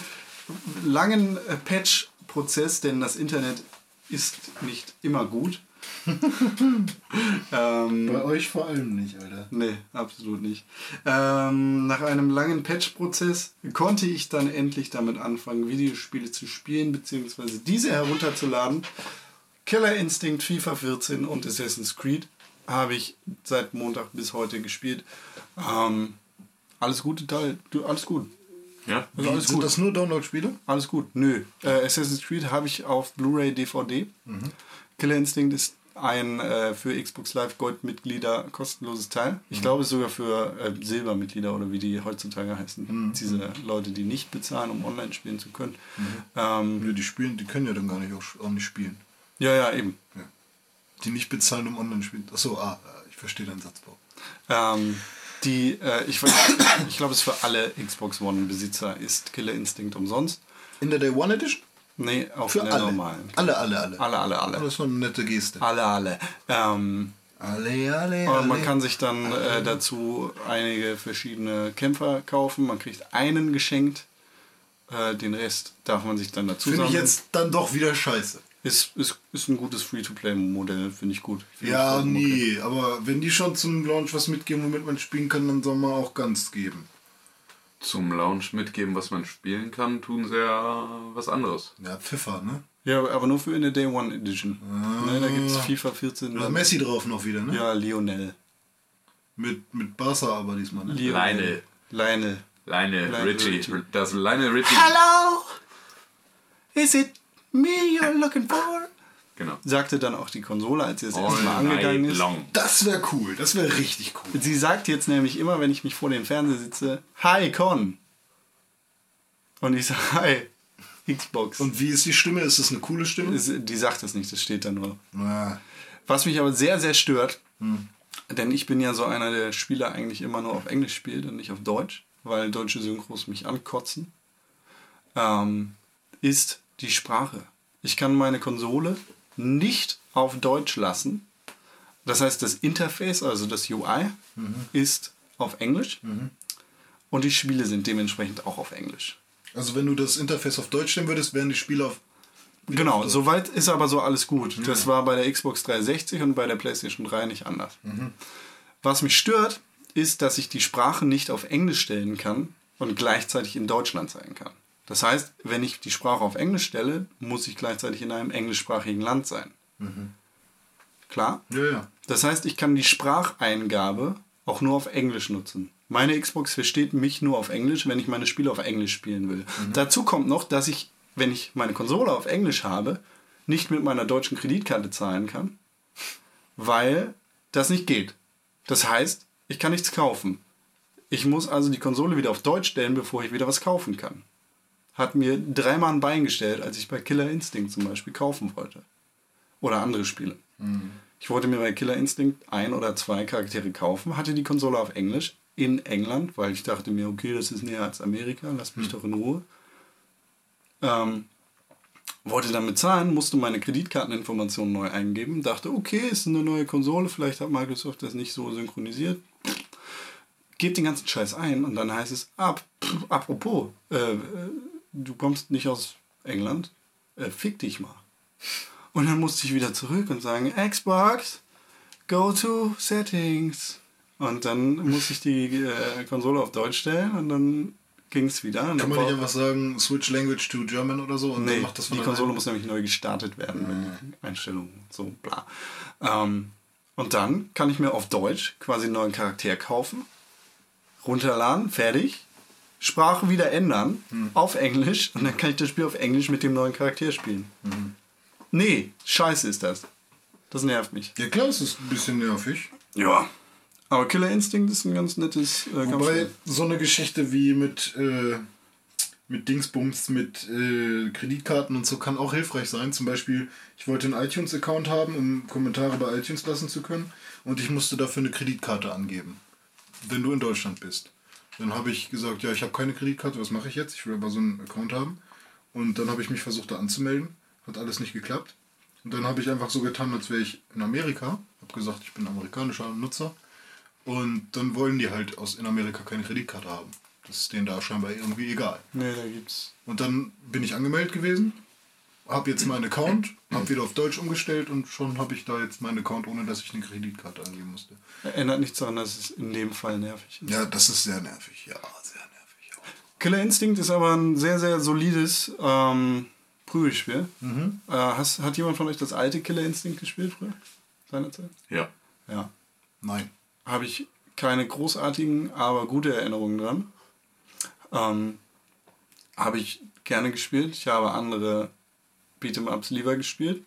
langen äh, Patch-Prozess, denn das Internet ist nicht immer gut. ähm, Bei euch vor allem nicht, Alter. Nee, absolut nicht. Ähm, nach einem langen Patch-Prozess konnte ich dann endlich damit anfangen, Videospiele zu spielen, beziehungsweise diese herunterzuladen. Killer Instinct, FIFA 14 und Assassin's Creed habe ich seit Montag bis heute gespielt. Ähm, alles gute Teil, du, alles gut. Ja? Also alles Sind gut. das nur Download-Spiele? Alles gut. Nö. Äh, Assassin's Creed habe ich auf Blu-ray DVD. Killer Instinct ist ein äh, für Xbox Live Gold-Mitglieder kostenloses Teil. Ich glaube, es ist sogar für äh, Silbermitglieder oder wie die heutzutage heißen. Diese Leute, die nicht bezahlen, um online spielen zu können. Ähm, Nö, die spielen, die können ja dann gar nicht auch, auch nicht spielen. ja, ja, eben. Die nicht bezahlen, um online spielen. Achso, ah, ich verstehe deinen Satzbau. Ähm, die, äh, ich, ich glaube, es für alle Xbox One-Besitzer ist Killer Instinct umsonst. In der Day One Edition? Nee, auch Für der alle. normalen. Alle, alle, alle. Alle, alle, alle. Das ist noch eine nette Geste. Alle, alle. Ähm, Alle, alle, Und man kann sich dann äh, dazu einige verschiedene Kämpfer kaufen. Man kriegt einen geschenkt. Äh, den Rest darf man sich dann dazu Finde ich jetzt dann doch wieder scheiße. Ist, ist, ist ein gutes Free-to-Play-Modell, finde ich gut. Find ich Ja, okay. nee, aber wenn die schon zum Launch was mitgeben, womit man spielen kann, dann soll man auch ganz geben. Zum Lounge mitgeben, was man spielen kann, tun sie ja was anderes. Ja, Pfiffer, ne? Ja, aber nur für in der Day One Edition. Ne, da gibt es FIFA 14. Da Messi drauf noch wieder, ne? Ja, Lionel. Mit, mit Barca aber diesmal, ne? Lionel. Lionel. Lionel. Leine Lionel Richie. Richie. Das Leine Richie. Hello! Is it me you're looking for? Genau. Sagte dann auch die Konsole, als sie das erste Mal angegangen ist. long. Das wäre cool, das wäre richtig cool. Sie sagt jetzt nämlich immer, wenn ich mich vor dem Fernseher sitze, Hi Con. Und ich sage, Hi Xbox. Und wie ist die Stimme? Ist das eine coole Stimme? Die sagt das nicht, das steht da nur. Ah, Was mich aber sehr, sehr stört, denn ich bin ja so einer der Spieler eigentlich immer nur auf Englisch spielt und nicht auf Deutsch, weil deutsche Synchros mich ankotzen, ähm, ist die Sprache. Ich kann meine Konsole nicht auf Deutsch lassen. Das heißt, das Interface, also das UI, ist auf Englisch und die Spiele sind dementsprechend auch auf Englisch. Also wenn du das Interface auf Deutsch stellen würdest, wären die Spiele auf... Genau, soweit ist aber so alles gut. Das war bei der Xbox 360 und bei der PlayStation 3 nicht anders. Was mich stört, ist, dass ich die Sprache nicht auf Englisch stellen kann und gleichzeitig in Deutschland sein kann. Das heißt, wenn ich die Sprache auf Englisch stelle, muss ich gleichzeitig in einem englischsprachigen Land sein. Klar? Ja, ja. Das heißt, ich kann die Spracheingabe auch nur auf Englisch nutzen. Meine Xbox versteht mich nur auf Englisch, wenn ich meine Spiele auf Englisch spielen will. Dazu kommt noch, dass ich, wenn ich meine Konsole auf Englisch habe, nicht mit meiner deutschen Kreditkarte zahlen kann, weil das nicht geht. Das heißt, ich kann nichts kaufen. Ich muss also die Konsole wieder auf Deutsch stellen, bevor ich wieder was kaufen kann. Hat mir dreimal ein Bein gestellt, als ich bei Killer Instinct zum Beispiel kaufen wollte. Oder andere Spiele. Ich wollte mir bei Killer Instinct ein oder zwei Charaktere kaufen, hatte die Konsole auf Englisch in England, weil ich dachte mir, okay, das ist näher als Amerika, lass mich doch in Ruhe. Ähm, wollte dann bezahlen, musste meine Kreditkarteninformationen neu eingeben, dachte, okay, ist eine neue Konsole, vielleicht hat Microsoft das nicht so synchronisiert. Gebt den ganzen Scheiß ein und dann heißt es, ab, apropos, äh, äh, du kommst nicht aus England, äh, fick dich mal. Und dann musste ich wieder zurück und sagen, Xbox, go to Settings. Und dann musste ich die äh, Konsole auf Deutsch stellen und dann ging es wieder. Kann man nicht einfach sagen, switch language to German oder so und Nee, dann macht das die? Konsole muss nämlich neu gestartet werden, wenn die Einstellungen so bla. Ähm, und dann kann ich mir auf Deutsch quasi einen neuen Charakter kaufen, runterladen, fertig, Sprache wieder ändern Hm. auf Englisch und dann kann ich das Spiel auf Englisch mit dem neuen Charakter spielen. Hm. Nee, scheiße ist das. Das nervt mich. Ja klar, es ist ein bisschen nervig. Ja. Aber Killer Instinct ist ein ganz nettes äh, Wobei so eine Geschichte wie mit, äh, mit Dingsbums, mit äh, Kreditkarten und so kann auch hilfreich sein. Zum Beispiel, ich wollte einen iTunes-Account haben, um Kommentare bei iTunes lassen zu können. Und ich musste dafür eine Kreditkarte angeben, wenn du in Deutschland bist. Dann habe ich gesagt, ja, ich habe keine Kreditkarte, was mache ich jetzt? Ich will aber so einen Account haben. Und dann habe ich mich versucht, da anzumelden. Hat alles nicht geklappt. Und dann habe ich einfach so getan, als wäre ich in Amerika. Habe gesagt, ich bin amerikanischer Nutzer. Und dann wollen die halt aus in Amerika keine Kreditkarte haben. Das ist denen da scheinbar irgendwie egal. Nee, da gibt's. Und dann bin ich angemeldet gewesen, habe jetzt meinen Account, habe wieder auf Deutsch umgestellt und schon habe ich da jetzt meinen Account, ohne dass ich eine Kreditkarte angeben musste. Ändert nichts daran, dass es in dem Fall nervig ist. Ja, das ist sehr nervig. Ja, sehr nervig. Killer Instinct ist aber ein sehr, sehr solides ähm, Prügelspiel. Äh, hast, hat jemand von euch das alte Killer Instinct gespielt früher? Seinerzeit? Ja. Ja. Nein. Habe ich keine großartigen, aber gute Erinnerungen dran. Ähm, habe ich gerne gespielt. Ich habe andere Beat'em-Ups lieber gespielt.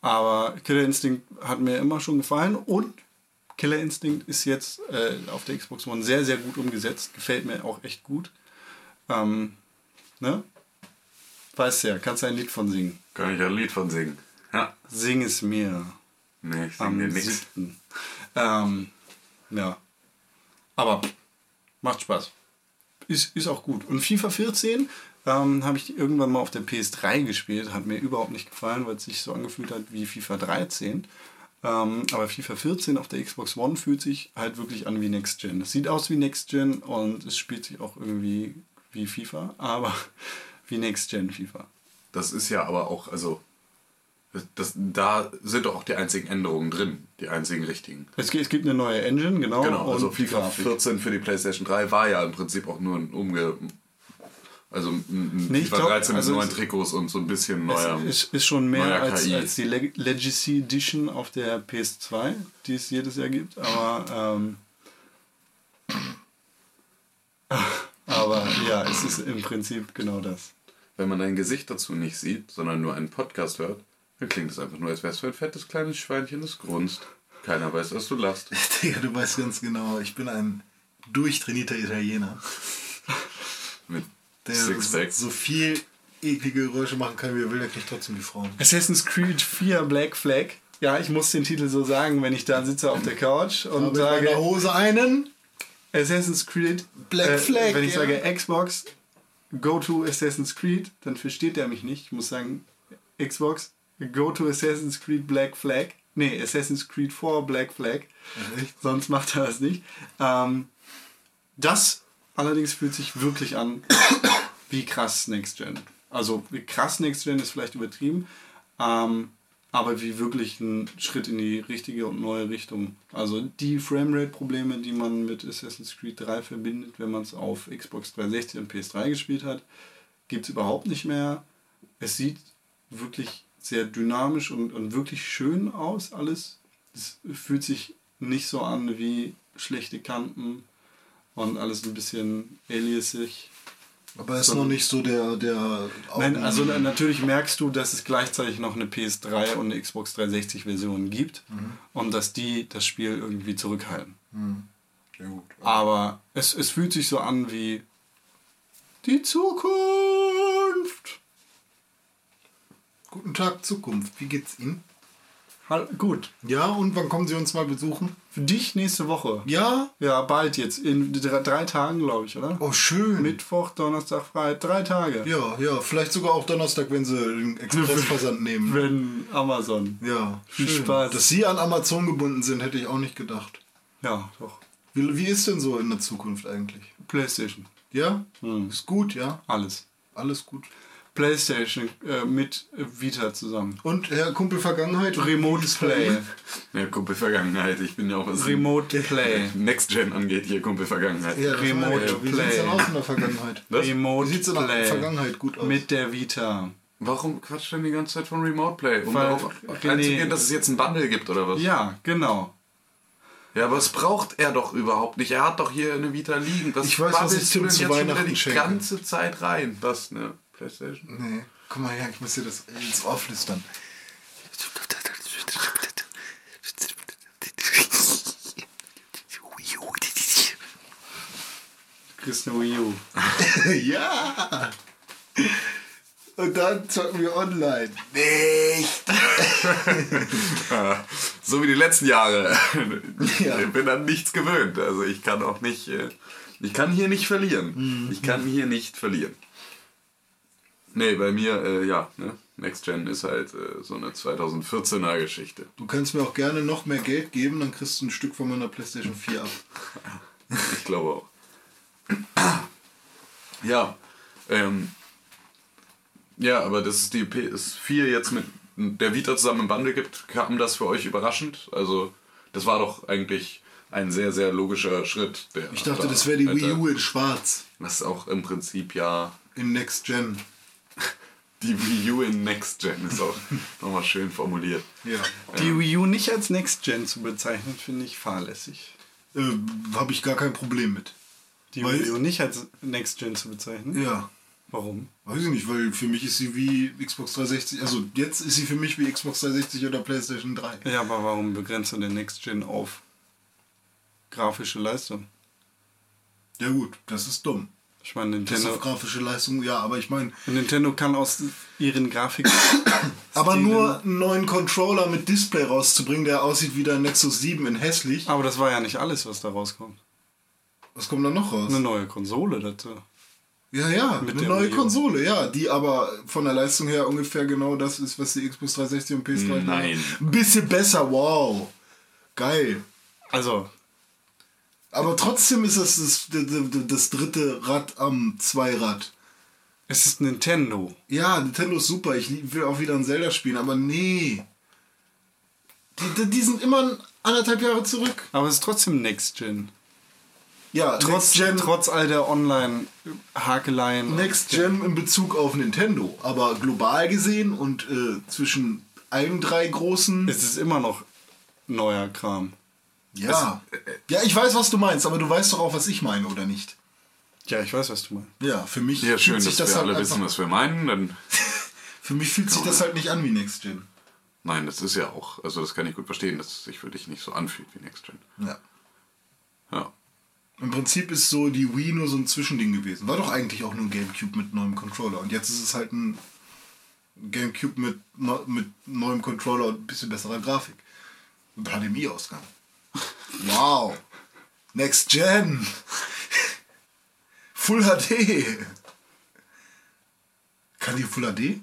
Aber Killer Instinct hat mir immer schon gefallen und Killer Instinct ist jetzt äh, auf der Xbox One sehr, sehr gut umgesetzt. Gefällt mir auch echt gut. Ähm, ne? Weißt ja, kannst du ein Lied von singen. Kann ich ein Lied von singen? Ja. Sing es mir Nee, ich sing am dir nichts. 7. Ähm, ja. Aber macht Spaß. Ist, ist auch gut. Und FIFA 14 ähm, habe ich irgendwann mal auf der PS3 gespielt. Hat mir überhaupt nicht gefallen, weil es sich so angefühlt hat wie FIFA 13. Ähm, aber FIFA 14 auf der Xbox One fühlt sich halt wirklich an wie Next Gen. Es sieht aus wie Next Gen und es spielt sich auch irgendwie wie FIFA, aber wie Next Gen FIFA. Das ist ja aber auch, also, das, da sind doch auch die einzigen Änderungen drin, die einzigen richtigen. Es, gibt- es gibt eine neue Engine, genau. Genau, also FIFA Grafik. 14 für die PlayStation 3 war ja im Prinzip auch nur ein Umge... Also ein ein Nee, ich FIFA glaub, 13 mit also neuen es- Trikots und so ein bisschen neuer... Es ist, ist schon mehr als, als die Leg Legacy Edition auf der PS2, die es jedes Jahr gibt, aber ähm, aber ja, es ist im Prinzip genau das. Wenn man dein Gesicht dazu nicht sieht, sondern nur einen Podcast hört, dann klingt es einfach nur, als wärst du ein fettes kleines Schweinchen, das grunzt. Keiner weiß, dass du lachst. Digga, du weißt ganz genau, ich bin ein durchtrainierter Italiener, Mit der Sixpack. so viel eklige Geräusche machen kann, wie er will, der kriegt trotzdem die Frauen. Assassin's Creed 4 Black Flag. Ja, ich muss den Titel so sagen, wenn ich da sitze auf der Couch und Habe ich in meiner sage Hose einen? Assassin's Creed Black äh, Flag, Wenn ich ja. sage Xbox, go to Assassin's Creed, dann versteht er mich nicht. Ich muss sagen Xbox, go to Assassin's Creed Black Flag. Nee, Assassin's Creed 4 Black Flag. Echt? Sonst macht er das nicht. Ähm, das allerdings fühlt sich wirklich an wie krass Next Gen. Also wie krass Next Gen ist vielleicht übertrieben, ähm, aber wie wirklich ein Schritt in die richtige und neue Richtung. Also die Framerate-Probleme, die man mit Assassin's Creed 3 verbindet, wenn man es auf Xbox 360 und PS3 gespielt hat, gibt es überhaupt nicht mehr. Es sieht wirklich sehr dynamisch und, und wirklich schön aus, alles. Es fühlt sich nicht so an wie schlechte Kanten und alles ein bisschen aliasig. Aber er ist noch nicht so der, der Nein, also na- natürlich merkst du, dass es gleichzeitig noch eine PS3 und eine Xbox 360 Version gibt und dass die das Spiel irgendwie zurückhalten. Ja, gut. Aber es, es fühlt sich so an wie die Zukunft. Guten Tag, Zukunft. Wie geht's Ihnen? Hall- Gut, Ja, und wann kommen Sie uns mal besuchen? für dich nächste Woche. Ja? Ja, bald jetzt. In drei, drei Tagen, glaube ich, oder? Oh, schön. Mittwoch, Donnerstag, Freitag. Drei Tage. Ja, ja, vielleicht sogar auch Donnerstag, wenn Sie den Expressversand nehmen. Wenn Amazon. Ja, Viel schön. Spaß. Dass Sie an Amazon gebunden sind, hätte ich auch nicht gedacht. Ja, doch. Wie, wie ist denn so in der Zukunft eigentlich? Playstation. Ja? Hm. Ist gut, ja? Alles. Alles gut. Playstation äh, mit Vita zusammen. Und Herr Kumpel Vergangenheit? Remote Play. Ja, Kumpel Vergangenheit. Ich bin ja auch was Remote Play. Next Gen angeht hier, Kumpel Vergangenheit. Ja, das Remote meine ich. Wie sieht's Play. denn aus in der Vergangenheit? Was? Remote Wie sieht's in der Play. Vergangenheit gut aus? Mit der Vita. Warum quatscht denn die ganze Zeit von Remote Play? Um Weil darauf einzugehen, dass es jetzt ein Bundle gibt oder was? Ja, genau. Ja, aber es braucht er doch überhaupt nicht. Er hat doch hier eine Vita liegen. Was Ich weiß, was ich Tim zu jetzt schon wieder Weihnachten die schenke. ganze Zeit rein? Was, ne? Playstation? Nee, guck mal her, ich muss dir das ins Ohr flüstern. Kriegst eine Wii U. ja! Und dann zocken wir online. Nicht! So wie die letzten Jahre. Ja. Ich bin an nichts gewöhnt. Also ich kann auch nicht. äh, Ich kann hier nicht verlieren. Mhm. Ich kann hier nicht verlieren. Nee, bei mir, äh, ja, ne? Next Gen ist halt äh, so eine 2014er Geschichte. Du kannst mir auch gerne noch mehr Geld geben, dann kriegst du ein Stück von meiner PlayStation 4 ab. Ich glaube auch. Ja, ähm, ja, aber dass es die PS4 jetzt mit der Vita zusammen im Bundle gibt, kam das für euch überraschend? Also, das war doch eigentlich ein sehr, sehr logischer Schritt. Ich dachte, da das wäre die hätte- Wii U in schwarz. Was auch im Prinzip ja In Next Gen. die Wii U in Next Gen ist auch nochmal schön formuliert. Ja. Die Wii U nicht als Next Gen zu bezeichnen, finde ich fahrlässig. Äh, Habe ich gar kein Problem mit. Die Weil- Wii U nicht als Next Gen zu bezeichnen? Ja. Warum? Weiß ich nicht, weil für mich ist sie wie Xbox 360. Also jetzt ist sie für mich wie Xbox 360 oder PlayStation 3. Ja, aber warum begrenzt du den Next Gen auf grafische Leistung? Ja gut, das ist dumm. Ich meine, Das ist Nintendo, auf grafische Leistung, ja, aber ich meine, Nintendo kann aus ihren Grafik. aber nur einen neuen Controller mit Display rauszubringen, der aussieht wie der Nexus 7 in hässlich. Aber das war ja nicht alles, was da rauskommt. Was kommt da noch raus? Eine neue Konsole dazu. Ja, ja, Mit eine neue U. Konsole, ja, die aber von der Leistung her ungefähr genau das ist, was die Xbox 360 und PS3 haben. Nein. Ein bisschen besser, wow. Geil. Also, Aber trotzdem ist es das, das, das dritte Rad am Zweirad. es ist Nintendo. Ja, Nintendo ist super. Ich will auch wieder ein Zelda spielen, aber nee. Die, die, die sind immer anderthalb Jahre zurück. Aber es ist trotzdem Next Gen. Ja, Trotz, Next Gen, trotz all der Online-Hakeleien. Next Gen in Bezug auf Nintendo. Aber global gesehen und äh, zwischen allen drei großen. Es ist immer noch neuer Kram. Ja. Ja, ich weiß, was du meinst, aber du weißt doch auch, was ich meine, oder nicht? Ja, ich weiß, was du meinst. Ja, für mich Ja, schön, fühlt sich dass das wir halt alle wissen, was wir meinen. Dann, Für mich fühlt sich das halt nicht an wie Next Gen. nein, das ist ja auch, also das kann ich gut verstehen, dass es sich für dich nicht so anfühlt wie Next Gen. Ja. Ja. Im Prinzip ist so die Wii nur so ein Zwischending gewesen. War doch eigentlich auch nur ein Gamecube mit neuem Controller. Und jetzt ist es halt ein Gamecube mit, mit neuem Controller und ein bisschen besserer Grafik. Und HDMI-Ausgang. Wow. Next Gen. Full HD. Kann die Full HD?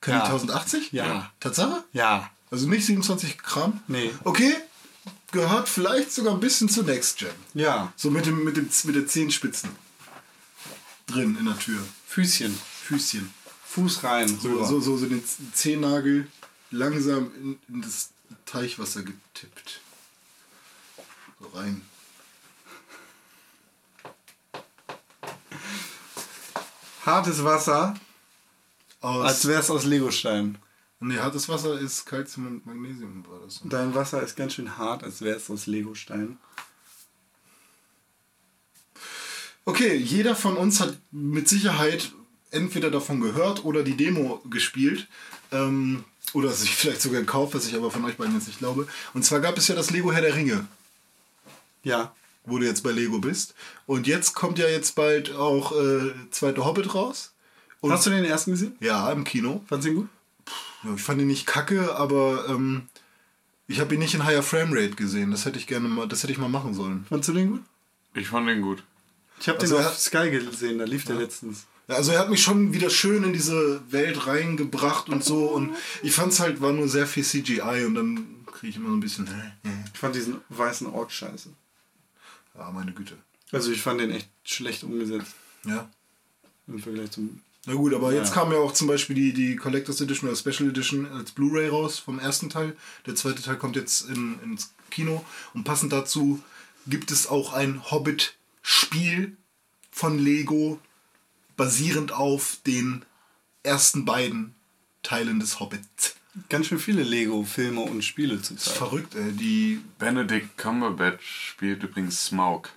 Kann Ja. die 1080? Ja. Tatsache? Ja. Also nicht 27 Gramm? Nee. Okay. Gehört vielleicht sogar ein bisschen zu Next Gen. Ja. So mit, dem, mit, dem, mit der Zehenspitzen. Drin in der Tür. Füßchen. Füßchen. Fuß rein. So, so, so, so den Zehennagel langsam in, in das Teichwasser getippt. So rein. Hartes Wasser, Aus. als wäre es aus Legostein. nee, hartes Wasser ist Calcium und Magnesium war das. Dein Wasser ist ganz schön hart, als wäre es aus Legostein. Okay, jeder von uns hat mit Sicherheit entweder davon gehört oder die Demo gespielt. Ähm, oder sich vielleicht sogar gekauft, was ich aber von euch beiden jetzt nicht glaube. Und zwar gab es ja das Lego Herr der Ringe, Ja. wo du jetzt bei Lego bist. Und jetzt kommt ja jetzt bald auch äh, zweite Hobbit raus. Und Hast du den ersten gesehen? ja, im Kino. Fandst du ihn gut? Ja, ich fand ihn nicht kacke, aber ähm, ich habe ihn nicht in higher Framerate gesehen. Das hätte ich gerne mal, das hätte ich mal machen sollen. Fandst du den gut? Ich fand den gut. Ich habe Also den auf Sky gesehen, da lief der letztens. Ja, Also er hat mich schon wieder schön in diese Welt reingebracht und so und ich fand es halt, war nur sehr viel CGI und dann kriege ich immer so ein bisschen. Ich fand diesen weißen Ork scheiße. Ja meine Güte. Also ich fand den echt schlecht umgesetzt Ja. im Vergleich zum Na gut, aber jetzt kam ja auch zum Beispiel die, die Collectors Edition oder Special Edition als Blu-ray raus vom ersten Teil. Der zweite Teil kommt jetzt in, ins Kino. Und passend dazu gibt es auch ein Hobbit-Spiel von Lego, basierend auf den ersten beiden Teilen des Hobbits. Ganz schön viele Lego-Filme und Spiele Das ist zurzeit. verrückt, ey. Die Benedict Cumberbatch spielt übrigens Smaug.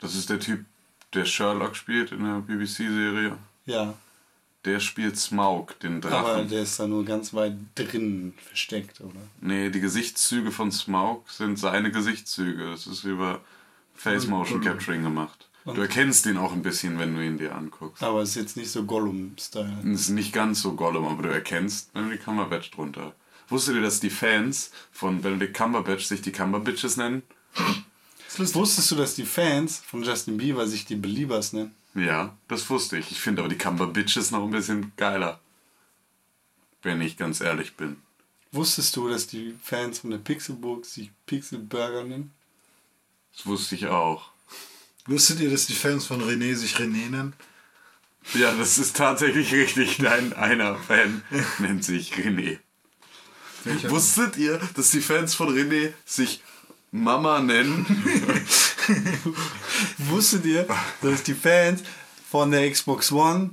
Das ist der Typ, der Sherlock spielt in der BBC-Serie. Ja, Der spielt Smaug, den aber Drachen. der ist da nur ganz weit drin versteckt, oder? Nee, die Gesichtszüge von Smaug sind seine Gesichtszüge. Das ist über Face Motion Capturing gemacht. Du erkennst ihn auch ein bisschen, wenn du ihn dir anguckst. Aber ist jetzt nicht so Gollum-Style. Es ist nicht ganz so Gollum, aber du erkennst Benedict Cumberbatch drunter. Wusstet ihr, dass die Fans von Benedict Cumberbatch sich die Cumberbitches nennen? Wusstest du, dass die Fans von Justin Bieber sich die Beliebers nennen? Ja, das wusste ich. Ich finde aber die Cumberbitches noch ein bisschen geiler. Wenn ich ganz ehrlich bin. Wusstest du, dass die Fans von der Pixelburg sich Pixelburger nennen? Das wusste ich auch. Wusstet ihr, dass die Fans von René sich René nennen? Ja, das ist tatsächlich richtig. Dein einer Fan nennt sich René. Wusstet ihr, dass die Fans von René sich Mama nennen? Wusstet ihr, dass die Fans von der Xbox One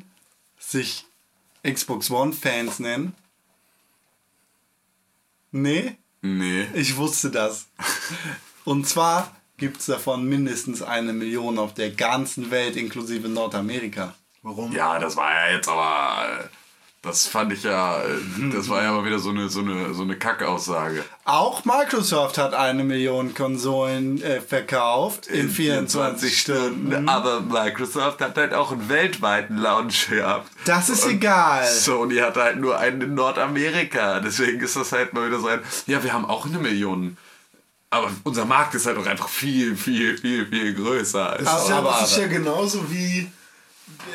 sich Xbox One Fans nennen? Nee, Nee. ich wusste das. Und zwar gibt es davon mindestens eine Million auf der ganzen Welt, inklusive Nordamerika. Warum? Ja, das war ja jetzt aber. Das fand ich ja. Das war ja mal wieder so eine, so eine, so eine Kackaussage. Auch Microsoft hat eine Million Konsolen äh, verkauft in 24 Stunden. Aber Microsoft hat halt auch einen weltweiten Launch gehabt. Das ist egal. Sony hat halt nur einen in Nordamerika. Deswegen ist das halt mal wieder so ein. Ja, wir haben auch eine Million. Aber unser Markt ist halt auch einfach viel, viel, viel, viel größer. Das ist, ja, Aber- das ist ja genauso wie.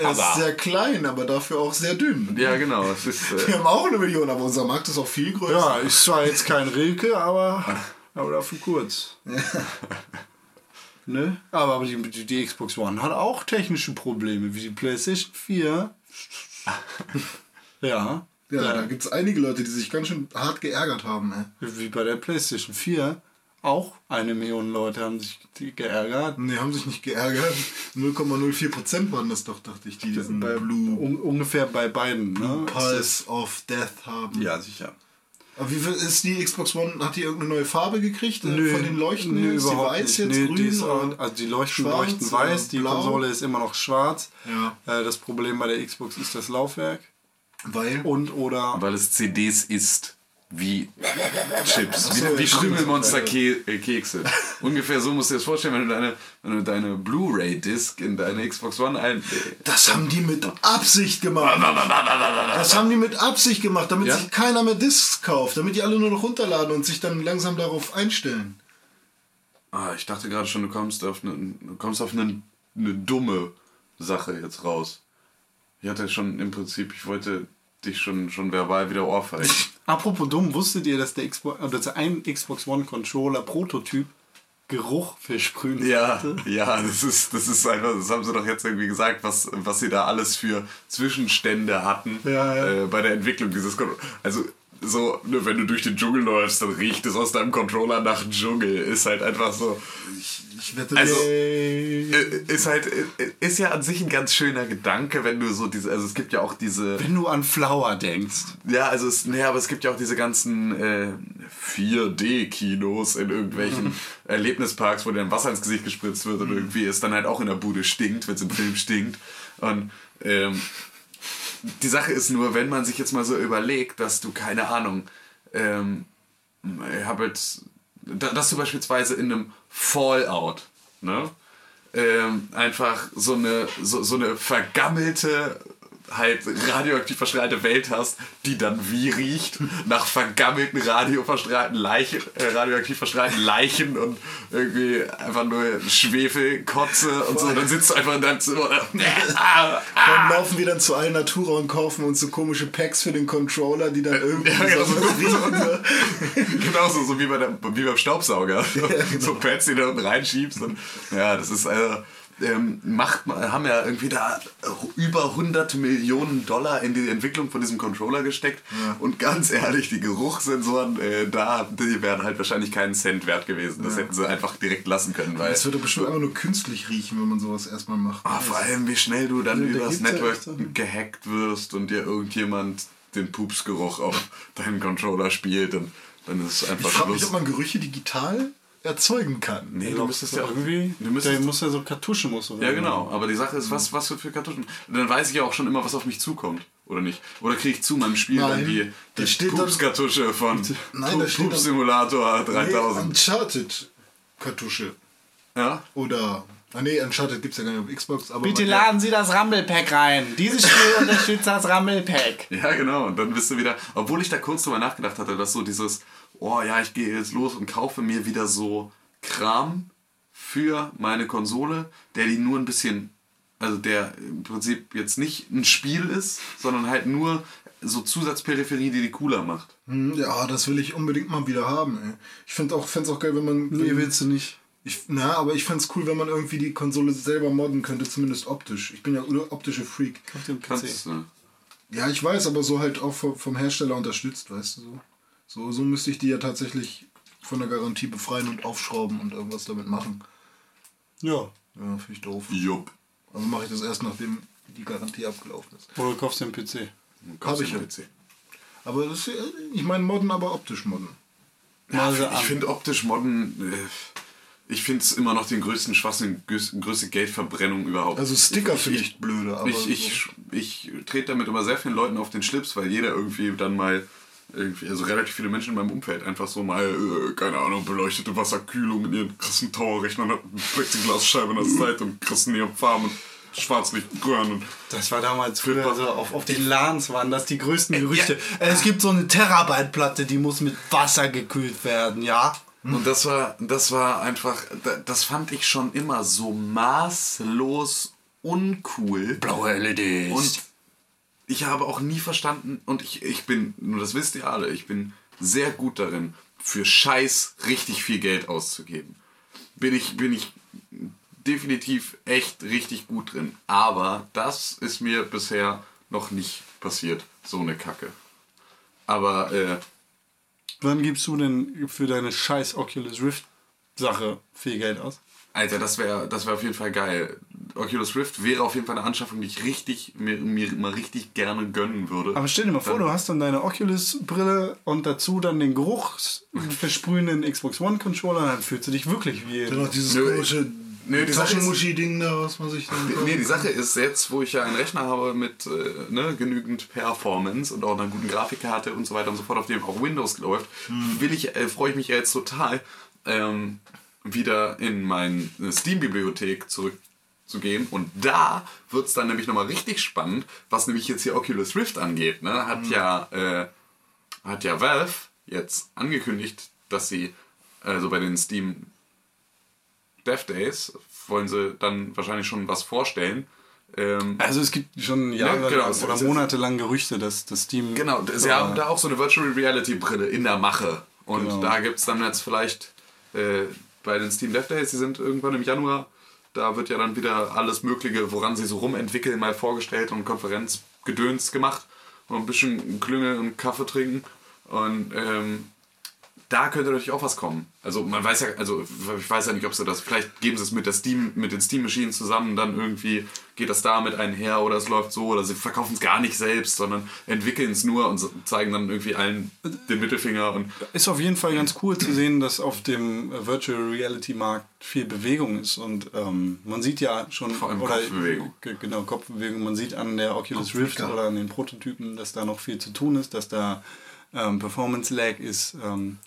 Er ist Aber- sehr klein, aber dafür auch sehr dünn. ja, genau. Es ist, Wir äh, haben auch eine Million, aber unser Markt ist auch viel größer. Ja, ist zwar jetzt kein Rilke, aber, aber dafür kurz. ne? Aber, aber die, die, die Xbox One hat auch technische Probleme, wie die PlayStation 4. ja. Ja, ja. da gibt es einige Leute, die sich ganz schön hart geärgert haben. Ey. Wie bei der PlayStation 4. Auch eine Million Leute haben sich geärgert. Nee, haben sich nicht geärgert. 0,04% waren das doch, dachte ich, die diesen Bei, Blue un, ungefähr bei beiden. Ne? Pulse of Death haben. Ja, sicher. Aber wie viel ist die Xbox One? Hat die irgendeine neue Farbe gekriegt? äh, Von den Leuchten? nö, ist die überhaupt weiß nicht. jetzt, Nee, grün? die ist also die Leuchten schwarz leuchten weiß, die blau? Konsole ist immer noch schwarz. Ja. Äh, das Problem bei der Xbox ist das Laufwerk. Weil? Und oder weil es CDs ist wie Chips, wie, wie. Krümelmonster-Kekse. Ungefähr so musst du dir das vorstellen, wenn du deine, wenn du deine Blu-ray-Disc in deine Xbox One ein... Das haben die mit Absicht gemacht. Das haben die mit Absicht gemacht, damit Ja? sich keiner mehr Discs kauft, damit die alle nur noch runterladen und sich dann langsam darauf einstellen. Ah, ich dachte gerade schon, du kommst auf eine, du kommst auf eine, eine dumme Sache jetzt raus. Ich hatte schon im Prinzip, ich wollte dich schon, schon verbal wieder ohrfeigen. Apropos dumm, wusstet ihr, dass der Xbox, äh, dass ein Xbox One Controller Prototyp Geruch versprühen Ja, sollte? ja, das ist, das ist einfach, das haben sie doch jetzt irgendwie gesagt, was, was sie da alles für Zwischenstände hatten Ja, ja. Äh, bei der Entwicklung dieses Kon Also, so, ne, wenn du durch den Dschungel läufst, dann riecht es aus deinem Controller nach Dschungel. Ist halt einfach so. Ich wette, Also, äh, ist halt, äh, ist ja an sich ein ganz schöner Gedanke, wenn du so diese, also es gibt ja auch diese. Wenn du an Flower denkst. Ja, also es, nee, aber es gibt ja auch diese ganzen äh, 4D-Kinos in irgendwelchen Erlebnisparks, wo dir dann Wasser ins Gesicht gespritzt wird und irgendwie es dann halt auch in der Bude stinkt, wenn es im Film stinkt. Und ähm, die Sache ist nur, wenn man sich jetzt mal so überlegt, dass du, keine Ahnung, ähm, ich habe jetzt, da- dass du beispielsweise in einem Fallout, ne? Ähm, einfach so eine, so, so eine vergammelte, halt radioaktiv verstrahlte Welt hast, die dann wie riecht, nach vergammelten radioverstrahlten Leichen, äh, radioaktiv verstrahlten Leichen und irgendwie einfach nur Schwefel, Kotze und so. Dann sitzt du einfach in deinem Zimmer. und- Ah, Dann laufen wir dann zu Alnatura und kaufen uns so komische Packs für den Controller, die dann irgendwie Ja, genau, so, riechen. so, genauso so wie, bei der, wie beim Staubsauger. genau. So Pads, die du da unten reinschiebst. Und, ja, das ist also. Ähm, macht, haben ja irgendwie da über 100 Millionen Dollar in die Entwicklung von diesem Controller gesteckt. Und ganz ehrlich, die Geruchssensoren, äh, da, die wären halt wahrscheinlich keinen Cent wert gewesen. Das hätten sie einfach direkt lassen können. Weil Es würde bestimmt einfach nur künstlich riechen, wenn man sowas erstmal macht. Ah, vor allem, wie schnell du dann Ja, da übers gibt's ja Network Sachen. gehackt wirst und dir irgendjemand den Pupsgeruch auf deinen Controller spielt, dann, dann ist es ich einfach frage mich, ob man Gerüche digital erzeugen kann. Nee, du müsstest ja irgendwie. Du müsstest, der muss ja so Kartuschen muss so ja, genau. Aber die Sache ist, was, was für Kartuschen. Dann weiß ich ja auch schon immer, was auf mich zukommt. Oder nicht? Oder kriege ich zu meinem Spiel Nein, dann die, da die Pupskartusche von Nein, da steht dann- Pups Simulator Nee, 3000. Uncharted Kartusche. Ja? Oder. Ah nee, Uncharted gibt es ja gar nicht auf Xbox, aber. Bitte man- laden Sie das Rumble-Pack rein. Dieses Spiel unterstützt das Rumble-Pack. Ja, genau. Und dann bist du wieder, obwohl ich da kurz drüber nachgedacht hatte, dass so dieses, oh ja, ich gehe jetzt los und kaufe mir wieder so Kram für meine Konsole, der die nur ein bisschen, also der im Prinzip jetzt nicht ein Spiel ist, sondern halt nur so Zusatzperipherie, die die cooler macht. Hm, Ja, das will ich unbedingt mal wieder haben, ey. Ich finde auch, find's auch geil, wenn man. Nee, willst du nicht. Ich, na, aber ich fände es cool, wenn man irgendwie die Konsole selber modden könnte, zumindest optisch. Ich bin ja optische Freak. Auf dem PC. Kannst, äh, Ja, ich weiß, aber so halt auch vom Hersteller unterstützt, weißt du so. So, so müsste ich die ja tatsächlich von der Garantie befreien und aufschrauben und irgendwas damit machen. Ja. Ja, finde ich doof. jupp. Aber mache ich das erst, nachdem die Garantie abgelaufen ist. Oder du kaufst den PC. Kaufst ich du ja. einen PC. Aber das, ist ja- ich meine modden, aber optisch modden. Ja, Mal so ich finde optisch modden, äh, ich finde es immer noch den größten Schwachsinn, größ- größte Geldverbrennung überhaupt. Also Sticker finde ich blöde, aber ich, ich, ich trete damit immer sehr vielen Leuten auf den Schlips, weil jeder irgendwie dann mal also relativ viele Menschen in meinem Umfeld einfach so mal, äh, keine Ahnung, beleuchtete Wasserkühlung in ihren krassen Towerrechnern hat eine Plexiglasscheibe in der Seite und krassen Neonfarben und Schwarzlichtröhren und Das war damals früher so, auf, auf den LANs waren das die größten Gerüchte. Es gibt so eine Terabyte-Platte, die muss mit Wasser gekühlt werden, ja? Und das war, das war einfach, da- das fand ich schon immer so maßlos uncool. Blaue LEDs. Und ich habe auch nie verstanden, und ich, ich bin, nur das wisst ihr alle, ich bin sehr gut darin, für Scheiß richtig viel Geld auszugeben. Bin ich, bin ich definitiv echt richtig gut drin. Aber das ist mir bisher noch nicht passiert, so eine Kacke. Aber äh, Wann gibst du denn für deine scheiß Oculus Rift Sache viel Geld aus? Alter, das wäre das wär auf jeden Fall geil. Oculus Rift wäre auf jeden Fall eine Anschaffung, die ich richtig, mir, mir mal richtig gerne gönnen würde. Aber stell dir mal vor, du hast dann deine Oculus-Brille und dazu dann den geruchsversprühenden Xbox One-Controller, dann fühlst du dich wirklich wie. Dann noch dieses Nö, komische nö, die Taschenmuschi-Ding da, was man sich dann. Nee, die Sache ist jetzt, wo ich ja einen Rechner habe mit äh, ne, genügend Performance und auch einer guten Grafikkarte und so weiter und so fort, auf dem auch Windows läuft, will ich, äh, freue ich mich ja jetzt total, ähm, wieder in meine Steam-Bibliothek zurückzugehen. Und da wird es dann nämlich nochmal richtig spannend, was nämlich jetzt hier Oculus Rift angeht. Ne? Hat, ja, äh, hat ja Valve jetzt angekündigt, dass sie also bei den Steam Dev Days wollen sie dann wahrscheinlich schon was vorstellen. Ähm, Also es gibt schon Jahre genau, es- oder monatelang Gerüchte, dass das Steam. genau, sie haben da auch so eine Virtual Reality Brille in der Mache. Und Genau. da gibt es dann jetzt vielleicht äh, bei den Steam Dev Days, die sind irgendwann im Januar, da wird ja dann wieder alles Mögliche, woran sie so rumentwickeln, mal vorgestellt und Konferenzgedöns gemacht. Und ein bisschen Klüngel und Kaffee trinken. Und ähm, da könnte natürlich auch was kommen. Also man weiß ja, also ich weiß ja nicht, ob sie das, vielleicht geben sie es mit der Steam, mit den Steam-Maschinen zusammen, dann irgendwie geht das damit einher oder es läuft so oder sie verkaufen es gar nicht selbst, sondern entwickeln es nur und zeigen dann irgendwie allen den Mittelfinger und Ist auf jeden Fall ganz cool zu sehen, dass auf dem Virtual Reality Markt viel Bewegung ist und ähm, man sieht ja schon Vor allem Kopfbewegung. G- genau Kopfbewegung. Man sieht an der Oculus Rift oder an den Prototypen, dass da noch viel zu tun ist, dass da ähm, Performance Lag ist. Ähm,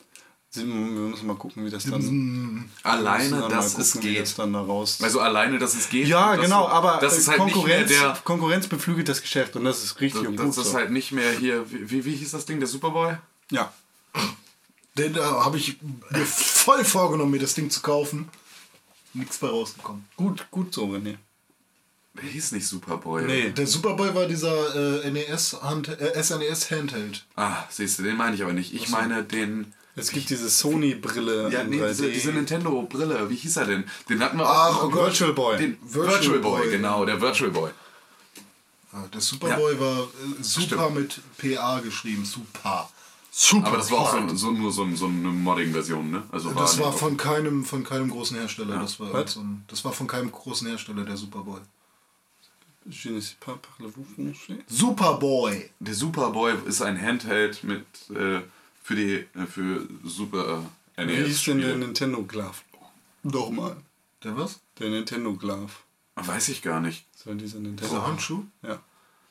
wir müssen mal gucken, wie das dann. alleine, dann dass mal es gucken, wie das geht. dann da raus. Also alleine, dass es geht. ja, das, genau, aber das ist äh, halt Konkurrenz, nicht mehr der. Konkurrenz beflügelt das Geschäft und das ist richtig und gut. Das ist so. halt nicht mehr hier. Wie, wie, wie hieß das Ding? Der Superboy? ja. Den da habe ich mir voll vorgenommen, mir das Ding zu kaufen. Nichts bei rausgekommen. Gut, gut so, René. Der hieß nicht Superboy. Nee. Der Superboy war dieser äh, NES Hand, äh, SNES Handheld. Ah, siehst du, den meine ich aber nicht. Ich meine den, Es gibt diese Sony-Brille Ja, nee, 3D. diese, diese Nintendo-Brille, wie hieß er denn? Den hatten wir Ach, auch. oh Gott. Virtual Boy. Den Virtual Virtual, Boy, Boy. genau, der Virtual Boy. Ah, Der Superboy war äh, super Stimmt. mit PA geschrieben. Super. Super. Aber das war auch so, so, nur so, so eine Modding-Version, ne? Also Das war von keinem, von keinem großen Hersteller. Das war, so ein, das war von keinem großen Hersteller, der Superboy. Je ne sais pas parlez-vous français? Superboy! Der Superboy ist ein Handheld mit äh, für die äh, für Super äh, Wie NES. hieß denn der Spiele. Nintendo Glove? Doch mal. Der was? Der Nintendo Glove. Weiß ich gar nicht. War dieser Nintendo. Dieser Handschuh? Ja.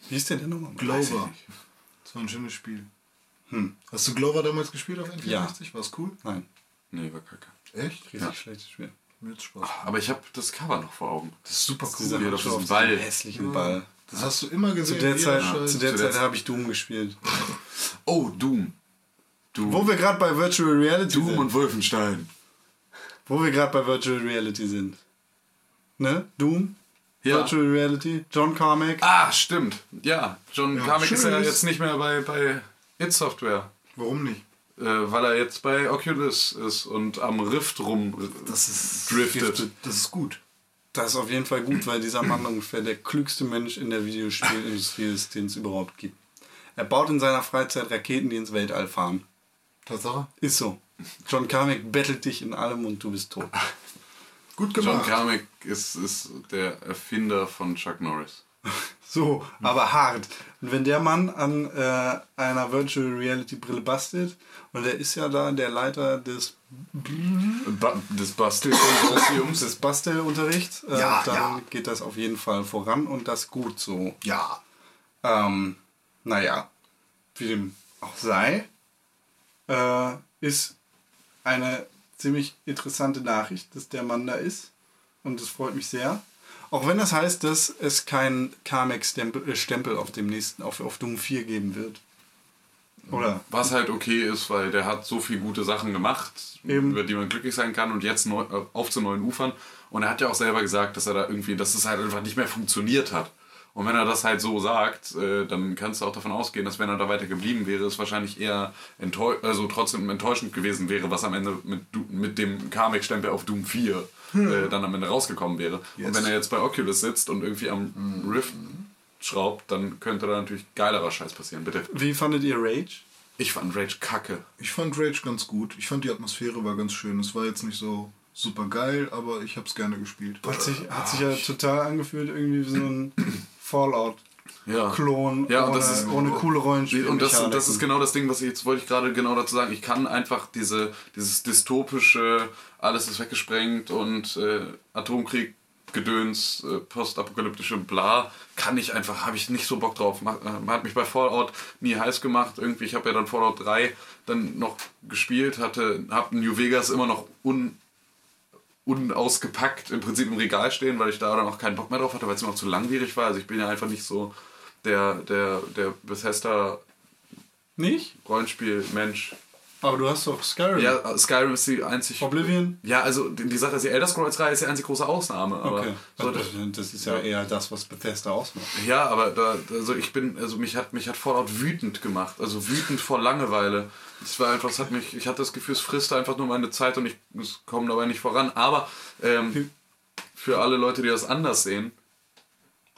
Wie hieß der denn nochmal? Weiß ich Glover. Das war ein schönes Spiel. Hast du Glover damals gespielt auf N64? Ja. War's cool? Nein, Nee, war kacke. Echt? riesig schlechtes Spiel. Mir hat's Spaß. Aber ich habe das Cover noch vor Augen. Das ist super cool. Dieser das ist auf ein diesem Ball. hässlichen Ball. Das hast du immer Zu gesehen. der Zeit, zu der Zu Zeit der habe ich Doom gespielt. Oh, Doom. Doom. Wo wir gerade bei Virtual Reality Doom sind. und Wolfenstein. Wo wir gerade bei Virtual Reality sind. Ne? Doom? Ja. Virtual Reality? John Carmack? Ah, stimmt. Ja, John Carmack ist ja jetzt nicht mehr bei, bei It Software. Warum nicht? Äh, weil er jetzt bei Oculus ist und am Rift rum Das ist, driftet. das ist gut. Das ist auf jeden Fall gut, weil dieser Mann ungefähr der klügste Mensch in der Videospielindustrie ist, den es überhaupt gibt. Er baut in seiner Freizeit Raketen, die ins Weltall fahren. Tatsache. Ist so. John Carmack bettelt dich in allem und du bist tot. Gut John gemacht. Carmack ist, ist der Erfinder von Chuck Norris. So, aber hart. Und wenn der Mann an äh, einer Virtual Reality Brille bastelt, und er ist ja da der Leiter des, Ba des Bastelkonsortiums. des Bastelunterrichts, äh, Ja, dann ja. geht das auf jeden Fall voran und das gut so. Ja. Ähm, naja, wie dem auch sei, äh, ist eine ziemlich interessante Nachricht, dass der Mann da ist. Und das freut mich sehr. Auch wenn das heißt, dass es keinen Carmex-Stempel äh, auf dem nächsten, auf, auf Doom 4 geben wird. Oder? Was halt okay ist, weil der hat so viele gute Sachen gemacht, Eben. über die man glücklich sein kann und jetzt neu, äh, auf zu neuen Ufern. Und er hat ja auch selber gesagt, dass er da irgendwie, dass es halt einfach nicht mehr funktioniert hat. Und wenn er das halt so sagt, äh, dann kannst du auch davon ausgehen, dass wenn er da weiter geblieben wäre, es wahrscheinlich eher also trotzdem enttäuschend gewesen wäre, was am Ende mit, Du- mit dem Karmic-Stempel auf Doom 4 äh, dann am Ende rausgekommen wäre. Und wenn er jetzt bei Oculus sitzt und irgendwie am Rift schraubt, dann könnte da natürlich geilerer Scheiß passieren. Bitte. Wie fandet ihr Rage? Ich fand Rage kacke. Ich fand Rage ganz gut. Ich fand die Atmosphäre war ganz schön. Es war jetzt nicht so super geil, aber ich hab's gerne gespielt. Hat sich, hat sich ja total angefühlt, irgendwie wie so ein Fallout-Klon Ja. Ja, und ohne, das ist- ohne coole Rollenspiele. Und das, das ist genau das Ding, was ich jetzt wollte ich gerade genau dazu sagen. Ich kann einfach diese, dieses dystopische, alles ist weggesprengt und äh, Atomkrieg, Gedöns, äh, postapokalyptische Bla, kann ich einfach, habe ich nicht so Bock drauf. Mach, äh, hat mich bei Fallout nie heiß gemacht. Irgendwie, ich habe ja dann Fallout 3 dann noch gespielt, hatte, habe New Vegas immer noch un, unausgepackt im Prinzip im Regal stehen, weil ich da dann auch keinen Bock mehr drauf hatte, weil es mir auch zu langwierig war. Also ich bin ja einfach nicht so der, der, der Bethesda Nicht? Rollenspiel-Mensch. Aber du hast doch Skyrim. Ja, Skyrim ist die einzig. Oblivion? Ja, also die Sache ist, die Elder Scrolls-Reihe ist die einzig große Ausnahme. Aber Okay. so, das, das ist ja eher das, was Bethesda ausmacht. ja, aber da, also ich bin, also mich hat mich hat Fallout wütend gemacht. Also wütend vor Langeweile. Es war einfach, es hat mich, ich hatte das Gefühl, es frisst einfach nur meine Zeit und ich es komme dabei nicht voran. Aber ähm, für alle Leute, die das anders sehen,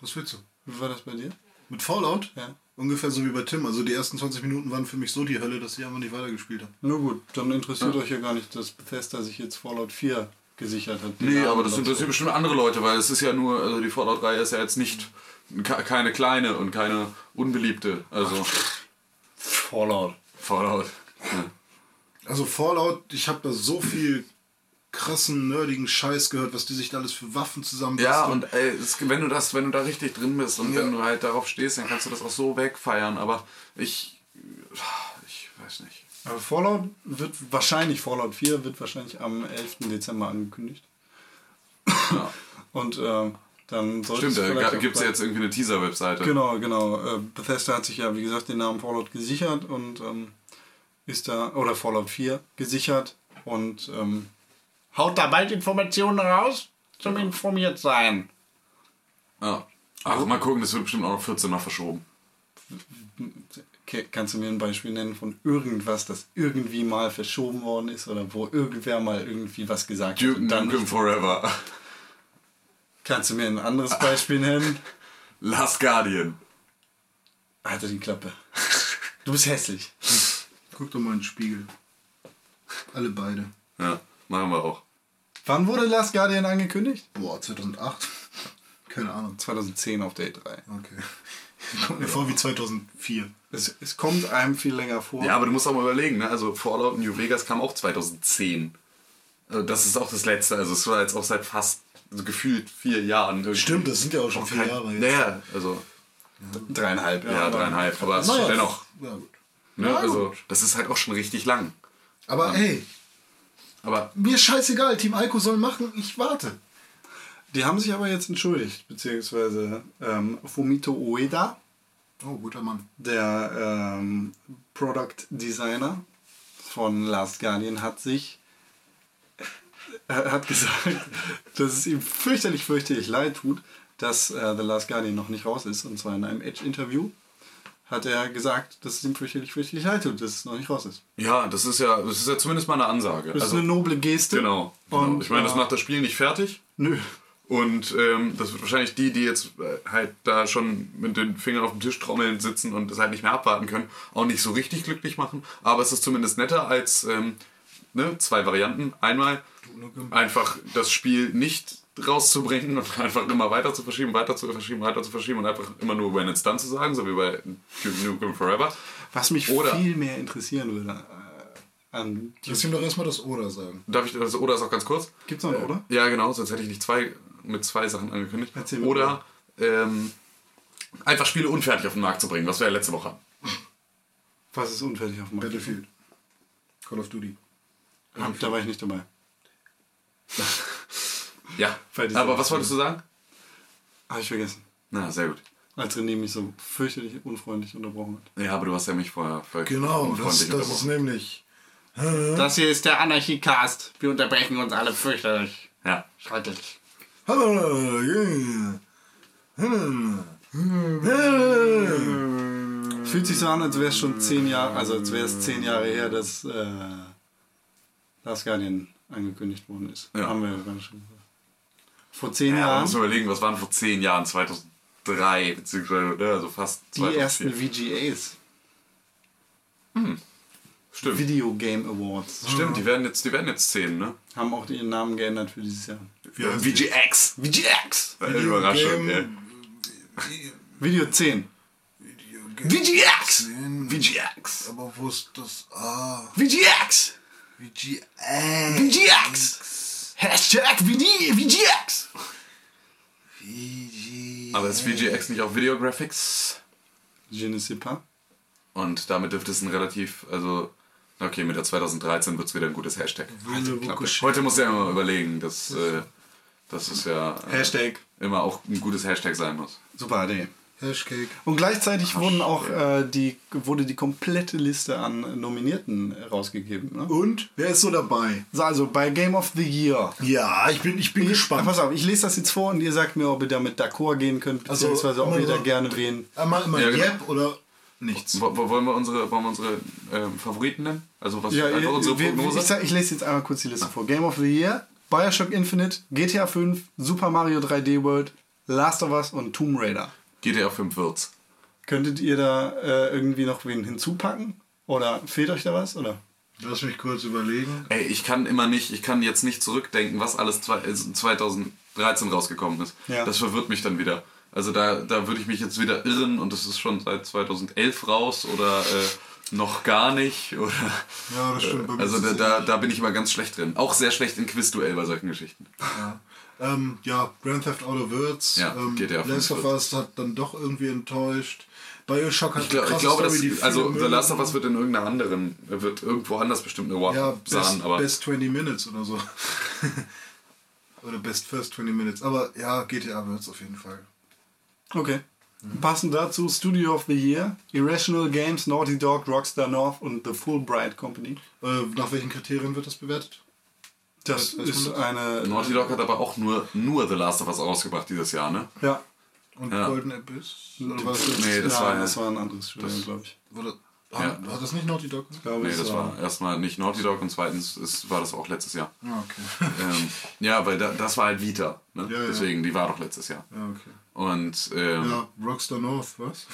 Was willst du? Wie war das bei dir? Mit Fallout? Ja. Ungefähr so wie bei Tim. Also die ersten 20 Minuten waren für mich so die Hölle, dass ich einfach nicht weitergespielt habe. Nur gut, dann interessiert euch ja gar nicht, dass Bethesda sich jetzt Fallout 4 gesichert hat. Nee, Namen aber das interessiert bestimmt andere Leute, weil es ist ja nur, also die Fallout-Reihe ist ja jetzt nicht ke- keine kleine und keine unbeliebte. Also Fallout. Fallout. Ja. Also Fallout, ich habe da so viel krassen, nerdigen Scheiß gehört, was die sich da alles für Waffen zusammen Ja, und ey, es, wenn du das, wenn du da richtig drin bist und Ja. wenn du halt darauf stehst, dann kannst du das auch so wegfeiern. Aber ich, ich weiß nicht. Aber Fallout wird wahrscheinlich, Fallout 4 wird wahrscheinlich am 11. Dezember angekündigt. Ja. Und ähm, dann sollte Stimmt, es da gibt es bei- jetzt irgendwie eine Teaser-Webseite. Genau, genau. Äh, Bethesda hat sich ja, wie gesagt, den Namen Fallout gesichert und ähm, ist da, oder Fallout 4 gesichert und ähm, haut da bald Informationen raus zum informiert sein. Ja. Ach, mal gucken, das wird bestimmt auch noch 14 Mal verschoben. Kannst du mir ein Beispiel nennen von irgendwas, das irgendwie mal verschoben worden ist oder wo irgendwer mal irgendwie was gesagt hat? Duke und dann Nukem Forever. Kannst du mir ein anderes Beispiel nennen? Last Guardian. Alter, die Klappe. Du bist hässlich. Guck doch mal in den Spiegel. Alle beide. Ja, machen wir auch. Wann wurde Last Guardian angekündigt? Boah, 2008? Keine Ahnung. 2010 auf Day 3. Okay. Kommt mir vor wie 2004. Es, es kommt einem viel länger vor. Ja, aber du musst auch mal überlegen, ne? Also Fallout New Vegas kam auch 2010. Also das ist auch das letzte. Also es war jetzt auch seit fast also gefühlt vier Jahren. irgendwie. Stimmt, das sind ja auch schon Auch vier kein- Jahre jetzt. Naja, also Dreieinhalb, ja, dreieinhalb. Aber es ist Naja, dennoch. Ja, gut. Ne? Ja, also gut. das ist halt auch schon richtig lang. Aber ey, Aber mir scheißegal. Team Alko soll machen, ich warte. Die haben sich aber jetzt entschuldigt, beziehungsweise ähm, Fumito Ueda, Oh, guter Mann. der ähm, Product Designer von Last Guardian, hat sich äh, hat gesagt, dass es ihm fürchterlich, fürchterlich leid tut, dass äh, The Last Guardian noch nicht raus ist. Und zwar in einem Edge-Interview hat er gesagt, dass es ihm fürchterlich, fürchterlich leid tut, dass es noch nicht raus ist. ja, das ist ja, das ist ja zumindest mal eine Ansage. Das also, ist eine noble Geste. genau. genau. Und, ich meine, das äh, macht das Spiel nicht fertig. Nö. Und ähm, das wird wahrscheinlich die, die jetzt äh, halt da schon mit den Fingern auf dem Tisch trommeln sitzen und das halt nicht mehr abwarten können, auch nicht so richtig glücklich machen. Aber es ist zumindest netter als ähm, ne, zwei Varianten. Einmal einfach das Spiel nicht rauszubringen und einfach immer weiter zu verschieben, weiter zu verschieben, weiter zu verschieben und einfach immer nur when it's done zu sagen, so wie bei Nukem Forever. Was mich Oder- viel mehr interessieren würde äh, an Lass ihm doch erstmal das Oder sagen. Darf ich das oder ist auch ganz kurz? Gibt's noch, oder? Ja, genau, sonst hätte ich nicht zwei mit zwei Sachen angekündigt. Erzähl mir Oder ähm, einfach Spiele unfertig auf den Markt zu bringen, was wir ja letzte Woche hatten. Was ist unfertig auf dem Markt? Battlefield. Call of Duty. Da war ich nicht dabei. Ja, aber was wolltest du sagen? Habe ich vergessen. Na, sehr gut. Als René mich so fürchterlich unfreundlich unterbrochen hat. Ja, aber du hast ja mich vorher Genau, das, das ist nämlich. Das hier ist der Anarchie-Cast. Wir unterbrechen uns alle fürchterlich. Ja. Schrecklich. Fühlt sich so an, als wäre es schon zehn Jahre, also als wäre es zehn Jahre her, dass äh, Last Guardian angekündigt worden ist. Ja. Haben wir ja gerade schon gesagt. Vor zehn Ja, man Jahren muss überlegen, was waren vor zehn Jahren, 2003, beziehungsweise ne, also fast die 2004. ersten VGAs, Stimmt. Video Game Awards, Stimmt, die werden jetzt, die werden jetzt zehn, ne? haben auch ihren Namen geändert für dieses Jahr. Ja, VGX. VGX. Überraschung, ey. Video 10. VGX. VGX. Aber wo ist das? Ah, VGX. VGA. VGX. Hashtag VD VGX. Aber ist VGX nicht auch Videographics? Je ne sais pas. Und damit dürfte es ein relativ, also, okay, mit der 2013 wird es wieder ein gutes Hashtag. Heute muss ja immer überlegen, dass, äh, dass es ja äh, Hashtag. immer auch ein gutes Hashtag sein muss. Super Idee. Hashcake. Und gleichzeitig wurden auch, äh, die, wurde die komplette Liste an Nominierten rausgegeben. Ne? Und wer ist so dabei? So, Also bei Game of the Year. Ja, ich bin, ich bin Ja, gespannt. pass auf, ich lese das jetzt vor und ihr sagt mir, ob ihr damit d'accord gehen könnt, Also, beziehungsweise ob immer ihr da gerne wen. Einmal immer Ja, genau. Yep oder nichts. Wo, wollen wir unsere, wollen wir unsere ähm, Favoriten nennen? Also was Ja, einfach ihr, unsere wir, Prognose? ich, sag, ich lese jetzt einmal kurz die Liste vor. Game of the Year, Bioshock Infinite, GTA 5, Super Mario 3D World, Last of Us und Tomb Raider. GTA 5 wird's. Könntet ihr da äh, irgendwie noch wen hinzupacken? Oder fehlt euch da was? Oder? Lass mich kurz überlegen. Ey, ich kann immer nicht, ich kann jetzt nicht zurückdenken, was alles zwei, äh, 2013 rausgekommen ist. Ja. Das verwirrt mich dann wieder. Also da, da würde ich mich jetzt wieder irren und das ist schon seit 2011 raus oder äh, noch gar nicht. Oder, Ja, das stimmt. Mir also da, es da, da bin ich immer ganz schlecht drin. Auch sehr schlecht in Quizduell bei solchen Geschichten. Ähm, ja, Grand Theft Auto wird's. Ja, ähm, GTA Last of 5 Us hat dann doch irgendwie enttäuscht. Bioshock hat Ich, glaub, eine ich glaube, Story, viele also The. Last of Us wird in irgendeiner anderen, wird irgendwo anders bestimmt eine Award ja, sahen, best, aber best 20 Minutes oder so. oder Best First 20 Minutes. Aber ja, GTA wird's auf jeden Fall. Okay. Passend dazu Studio of the Year, Irrational Games, Naughty Dog, Rockstar North und The Fulbright Company. Äh, nach welchen Kriterien wird das bewertet? Das ist eine. Naughty Dog hat aber auch nur, nur The Last of Us rausgebracht dieses Jahr, ne? Ja. Und Ja. Golden Abyss? Oder war das, Nee, das ja, war das war ein anderes Studio, glaube ich. war das, Ja. hat, hat das nicht Naughty Dog? Ich glaube, Nee, das war erstmal nicht Naughty Dog und zweitens ist, war das auch letztes Jahr. Ah, okay. ähm, ja, weil da, das war halt Vita. Ne? Ja, ja. Deswegen, die war doch letztes Jahr. Ja, okay. Und ähm, Ja, Rockstar North, was?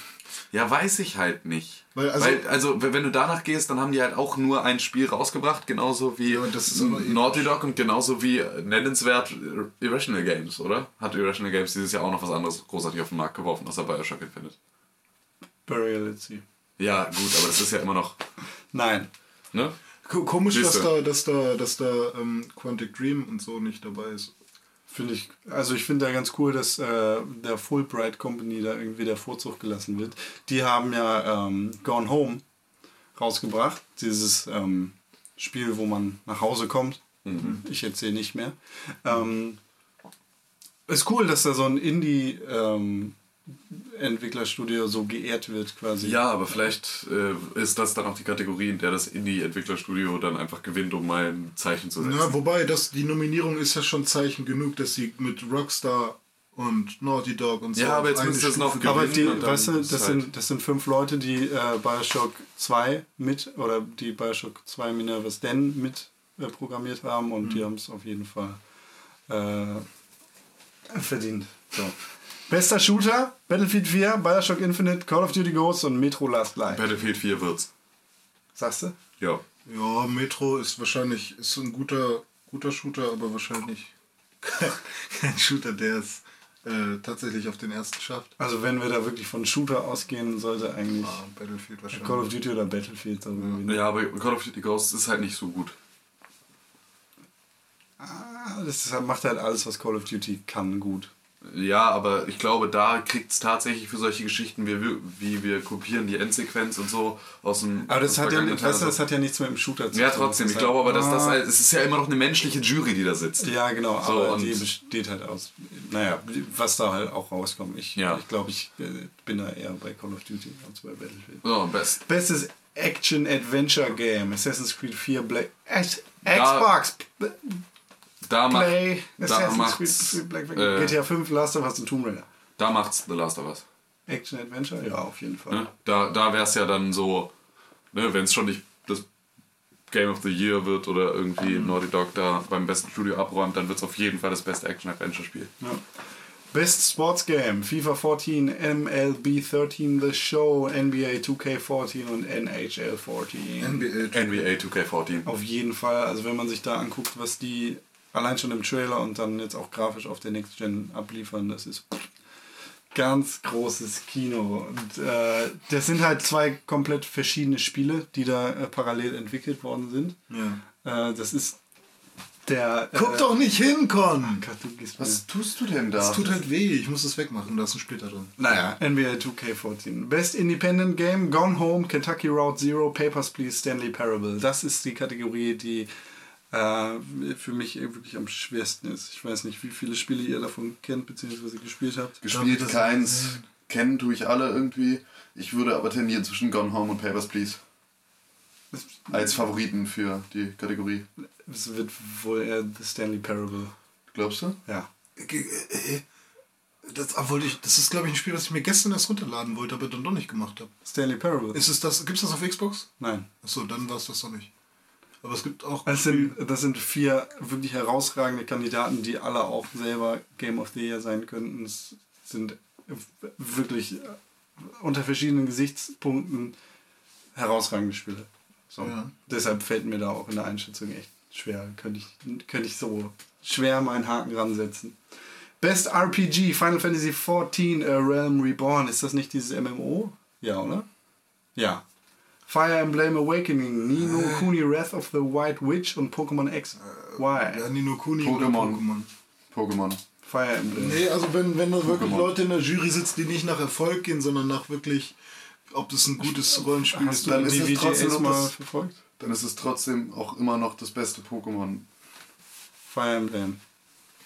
Ja, weiß ich halt nicht. Weil, Weil, also- also, wenn du danach gehst, dann haben die halt auch nur ein Spiel rausgebracht, genauso wie Ja, eh Naughty Dog und genauso wie äh, nennenswert Irrational Games, oder? Hat Irrational Games dieses Jahr auch noch was anderes großartig auf den Markt geworfen, außer Bioshock Infinite. Burial at Sea. Ja, gut, aber das ist ja immer noch. Nein. Ne? Ko- Komisch, dass da, dass da, dass da ähm, Quantic Dream und so nicht dabei ist. Finde ich, also ich finde da ganz cool, dass äh, der Fulbright Company da irgendwie der Vorzug gelassen wird. Die haben ja ähm, Gone Home rausgebracht, dieses ähm, Spiel, wo man nach Hause kommt. Ich erzähle nicht mehr. Ähm, ist cool, dass da so ein Indie-Entwicklerstudio so geehrt wird quasi. Ja, aber vielleicht äh, ist das dann auch die Kategorie, in der das Indie-Entwicklerstudio dann einfach gewinnt, um mal ein Zeichen zu setzen. Ja, wobei, das, die Nominierung ist ja schon Zeichen genug, dass sie mit Rockstar und Naughty Dog und so. Ja, aber jetzt müssen sie es noch gehen. Aber gewinnen die, weißt du, das, halt- sind, das sind fünf Leute, die äh, Bioshock 2 mit, oder die Bioshock 2 Minerva's Den mit äh, programmiert haben und Mhm. die haben es auf jeden Fall äh, verdient. So. Bester Shooter, Battlefield 4, Bioshock Infinite, Call of Duty Ghosts und Metro Last Light. Battlefield 4 wird's. Sagst du? Ja. Ja, Metro ist wahrscheinlich ist ein guter, guter Shooter, aber wahrscheinlich kein Shooter, der es äh, tatsächlich auf den ersten schafft. Also wenn wir da wirklich von Shooter ausgehen, sollte eigentlich Ah, Battlefield wahrscheinlich. Call of Duty oder Battlefield so gewinnen. Ja, aber Call of Duty Ghosts ist halt nicht so gut. Ah, Das macht halt alles, was Call of Duty kann, gut. Ja, aber ich glaube, da kriegt es tatsächlich für solche Geschichten, wie wir, wie wir kopieren die Endsequenz und so aus dem. Aber das hat, ja, weißt du, das hat ja nichts mit dem Shooter zu tun. Ja, trotzdem. Ich glaube aber, dass das Ah. halt, es ist ja immer noch eine menschliche Jury, die da sitzt. Ja, genau, So, aber und- die besteht halt aus. Naja, was da halt auch rauskommt. Ich Ja. ich, glaube, ich äh, bin da eher bei Call of Duty als bei Battlefield. So, best. Bestes Action-Adventure-Game: Assassin's Creed 4 Black. X- Da- Xbox Da, macht, Play. da macht's, Creed Black äh, GTA 5, Last of Us und Tomb Raider. da macht's The Last of Us. Action-Adventure? Ja, auf jeden Fall. Ne? Da, da wäre es ja dann so, ne, wenn es schon nicht das Game of the Year wird oder irgendwie Mhm. Naughty Dog da beim besten Studio abräumt, dann wird es auf jeden Fall das beste Action-Adventure-Spiel. Ja. Best Sports Game: FIFA 14, MLB 13, The Show, NBA 2K14 und NHL 14. NBA. NBA 2K14. Auf jeden Fall. Also wenn man sich da anguckt, was die allein schon im Trailer und dann jetzt auch grafisch auf der Next Gen abliefern, das ist ganz großes Kino. Und äh, das sind halt zwei komplett verschiedene Spiele, die da äh, parallel entwickelt worden sind. Ja. Äh, das ist der. Guck äh, doch nicht hin, Con! Gott, du gehst Was tust du denn da? Das tut halt weh, ich muss das wegmachen, da ist ein Splitter drin. Naja, NBA 2K14. Best Independent Game, Gone Home, Kentucky Route Zero, Papers, Please, Stanley Parable. Das ist die Kategorie, die äh, für mich wirklich am schwersten ist. Ich weiß nicht, wie viele Spiele ihr davon kennt bzw. gespielt habt. Gespielt Das- keins. Kennen tue ich alle irgendwie. Ich würde aber tendieren zwischen Gone Home und Papers, Please. Als Favoriten für die Kategorie. Es wird wohl eher The Stanley Parable. Glaubst du? Ja. Äh, äh, Das, wollte ich, das ist, glaube ich, ein Spiel, das ich mir gestern erst runterladen wollte, aber dann doch nicht gemacht habe. Stanley Parable. Ist es das, gibt es das auf Xbox? Nein. Achso, dann war es das doch nicht. Aber es gibt auch. Das sind, das sind vier wirklich herausragende Kandidaten, die alle auch selber Game of the Year sein könnten. Es sind wirklich äh, unter verschiedenen Gesichtspunkten herausragende Spiele. So. Ja. Deshalb fällt mir da auch in der Einschätzung echt schwer. Könnte ich, könnte ich so schwer meinen Haken ransetzen. Best RPG, Final Fantasy XIV, A Realm Reborn. Ist das nicht dieses MMO? Ja, oder? Ja. Fire Emblem Awakening, Nino Kuni Wrath of the White Witch und Pokémon X. Y. ja, Nino Kuni Pokémon. Pokémon. Pokémon. Fire Emblem. Nee, also wenn, wenn da wirklich Pokémon. Leute in der Jury sitzen, die nicht nach Erfolg gehen, sondern nach wirklich, ob das ein gutes Rollenspiel Hast ist. dann ist es trotzdem mal das- verfolgt? Dann ist es trotzdem auch immer noch das beste Pokémon. Fire Emblem.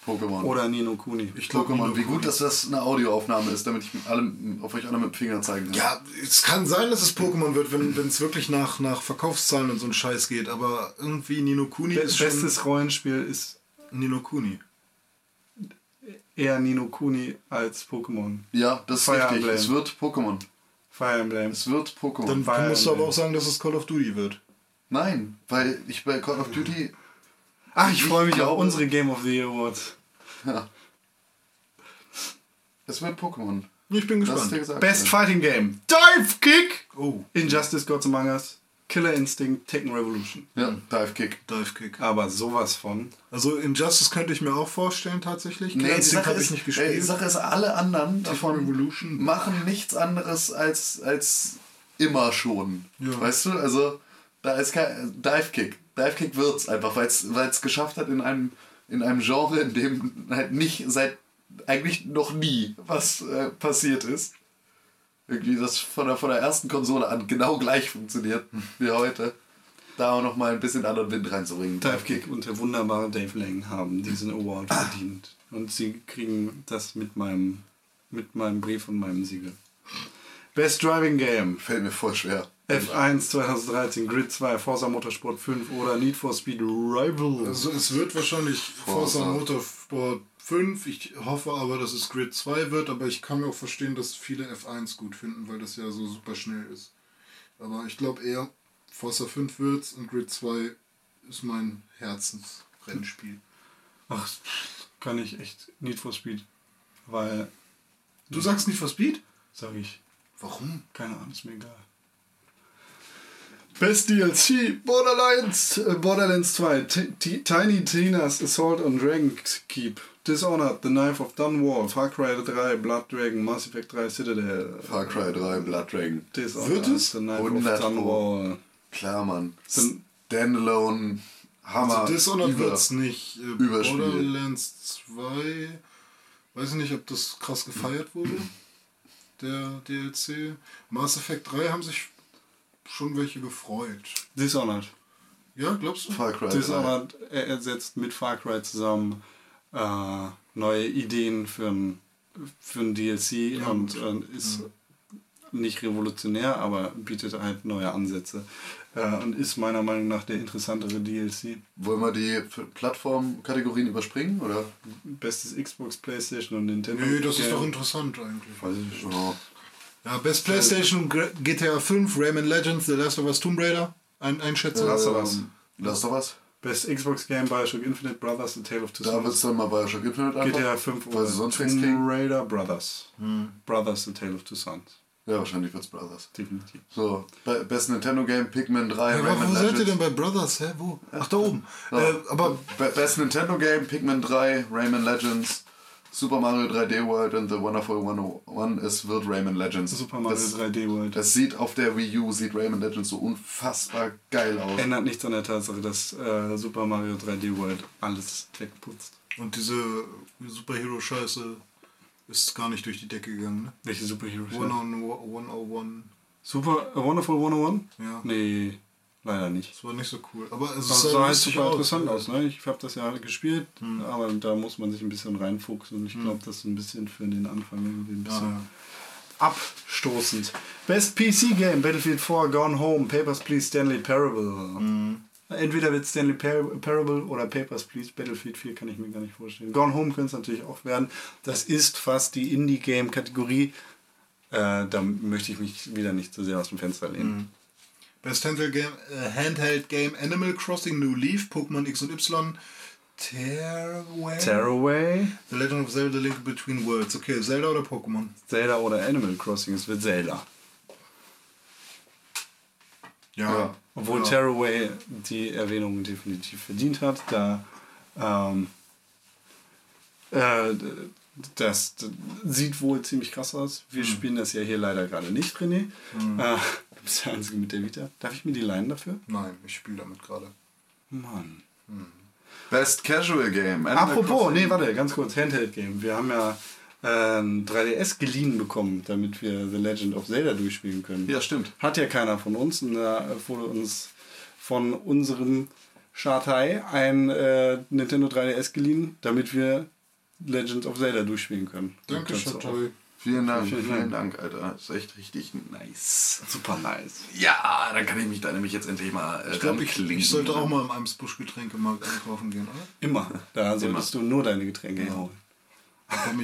Pokémon. Oder Nino Kuni. Ich glaub, Pokémon. Nino Wie gut, dass das eine Audioaufnahme ist, damit ich mit allem, auf euch alle mit dem Finger zeigen kann. Ja, es kann sein, dass es Pokémon wird, wenn es wirklich nach, nach Verkaufszahlen und so ein Scheiß geht, aber irgendwie Nino Kuni Be ist schon Bestes Rollenspiel ist Nino Kuni. eher Nino Kuni als Pokémon. Ja, das ist Fire richtig. Emblem. Es wird Pokémon. Fire Emblem. Es wird Pokémon. Dann Fire musst du aber auch sagen, dass es Call of Duty wird. Nein, weil ich bei Call of Duty. Ach, ich freue mich auf unsere Game of the Year Awards. Ja. Es wird Pokémon. Ich bin gespannt. gesagt. Best Fighting Game. Dive Kick! Oh, Injustice Gods Among Us. Killer Instinct. Tekken Revolution. Ja, Dive Kick. Dive Kick. Aber sowas von. Also Injustice könnte ich mir auch vorstellen tatsächlich. Nee, Killer die Instinct habe ich nicht gespielt. die Sache ist, alle anderen davon Revolution. machen nichts anderes als, als immer schon. Ja. Weißt du, also da ist kein Dive Kick. Dive Kick wird's einfach, weil es geschafft hat in einem, in einem Genre, in dem halt nicht seit eigentlich noch nie was äh, passiert ist. Irgendwie das von der, von der ersten Konsole an genau gleich funktioniert wie heute. Da auch noch mal ein bisschen anderen Wind reinzubringen. Dive Kick und der wunderbare Dave Lang haben diesen Award verdient. Und sie kriegen das mit meinem, mit meinem Brief und meinem Siegel. Best Driving Game. Fällt mir voll schwer. F1 2013, Grid 2, Forza Motorsport 5 oder Need for Speed Rival. Also es wird wahrscheinlich Forza Forza. Motorsport 5. Ich hoffe aber, dass es Grid 2 wird, aber ich kann mir auch verstehen, dass viele F1 gut finden, weil das ja so super schnell ist. Aber ich glaube eher, Forza 5 wird's und Grid 2 ist mein Herzensrennspiel. Ach, kann ich echt Need for Speed. Weil, Du sagst nicht for Speed? sag ich, Warum? keine Ahnung, ist mir egal. Best DLC, Borderlands, äh, Borderlands 2, T T Tiny Tina's Assault on Dragon Keep, Dishonored, The Knife of Dunwall, Far Cry 3, Blood Dragon, Mass Effect 3, Citadel, Far Cry 3, Blood Dragon. Dishonored, Wird es? The Knife 100 of Dunwall. Klar, Mann. Standalone, Hammer. Also Dishonored Über- wird's nicht. Äh, Überspiel. Borderlands 2. Weiß ich nicht, ob das krass gefeiert wurde. Der DLC. Mass Effect 3 haben sich schon welche gefreut. Dishonored. Ja, glaubst du? Far Cry 3. Dishonored er ersetzt mit Far Cry zusammen äh, neue Ideen für ein, für ein DLC Ja, und äh, ist nicht revolutionär, aber bietet halt neue Ansätze. Äh, und ist meiner Meinung nach der interessantere DLC. Wollen wir die Plattformkategorien überspringen? Oder? Bestes Xbox, Playstation und Nintendo. Nee, das ist doch interessant eigentlich. Weiß ich nicht. Ja. Ja, Best PlayStation, GTA 5, Rayman Legends, The Last of Us Tomb Raider. Ein Einschätzung. Last of Us. Ähm, Last of Us? Best Xbox Game, Bioshock Infinite, Brothers, The Tale of Two Da wird Sons. es dann mal Bioshock Infinite einfach. GTA 5 Weil oder sonst Tomb. Raider, Brothers. Brothers, The Tale of Two Sons. Ja, wahrscheinlich wird es Brothers. Definitiv. So, Be- Best Nintendo Game, Pikmin 3, Ja, Rayman wo seid ihr Legends. denn bei Brothers? Hä? Wo? Ach, da oben. So, Äh, aber Be- Best Nintendo Game, Pikmin 3, Rayman Legends, Super Mario 3D World und The Wonderful 101. Es wird Rayman Legends. Super Mario das, 3D World. Das sieht auf der Wii U, sieht Rayman Legends so unfassbar geil aus. Ändert nichts an der Tatsache, dass äh, Super Mario 3D World alles wegputzt. Und diese Superhero-Scheiße ist gar nicht durch die Decke gegangen, ne? Welche Superhero One on 101. Super äh, Wonderful 101? Ja. Nee, leider nicht. Das war nicht so cool. Aber es Das sah halt super aus. interessant aus. Ne? Ich habe das ja gespielt, Hm. aber da muss man sich ein bisschen reinfuchsen. Und ich glaube, das ist ein bisschen für den Anfang irgendwie ein Ja, bisschen ja. abstoßend. Best PC Game, Battlefield 4, Gone Home, Papers, Please, Stanley Parable. Hm. Entweder wird Stanley Par Parable oder Papers, Please, Battlefield 4 kann ich mir gar nicht vorstellen. Gone Home könnte es natürlich auch werden. Das ist fast die Indie-Game-Kategorie. Äh, da möchte ich mich wieder nicht so sehr aus dem Fenster lehnen. Best Handheld Game, äh, Handheld Game Animal Crossing New Leaf, Pokémon X und Y, Tearaway, Tearaway, The Legend of Zelda Link Between Worlds. Okay, Zelda oder Pokémon? Zelda oder Animal Crossing. Es wird Zelda. Ja. Obwohl Ja. Tearaway die Erwähnung definitiv verdient hat, da ähm, äh, das, das sieht wohl ziemlich krass aus. Wir spielen das ja hier leider gerade nicht, René. Äh, du bist der Einzige mit der Vita. Darf ich mir die leihen dafür? Nein, ich spiele damit gerade. Mann. Best Casual Game. Animal Apropos, nee, warte, ganz kurz, Handheld Game. Wir haben ja äh, ein 3DS geliehen bekommen, damit wir The Legend of Zelda durchspielen können. Ja, stimmt. Hat ja keiner von uns und da wurde uns von unserem Schatei ein äh, Nintendo 3DS geliehen, damit wir Legend of Zelda durchspielen können. Danke, Chateau. Vielen Dank, Vielen vielen, Dank. Dank, Alter. Das ist echt richtig nice. Super nice. Ja, dann kann ich mich da nämlich jetzt endlich mal äh, Ich glaube, ich, ich sollte auch mal im Eimsbusch Getränkemarkt einkaufen gehen, oder? Immer. Da solltest du nur deine Getränke holen.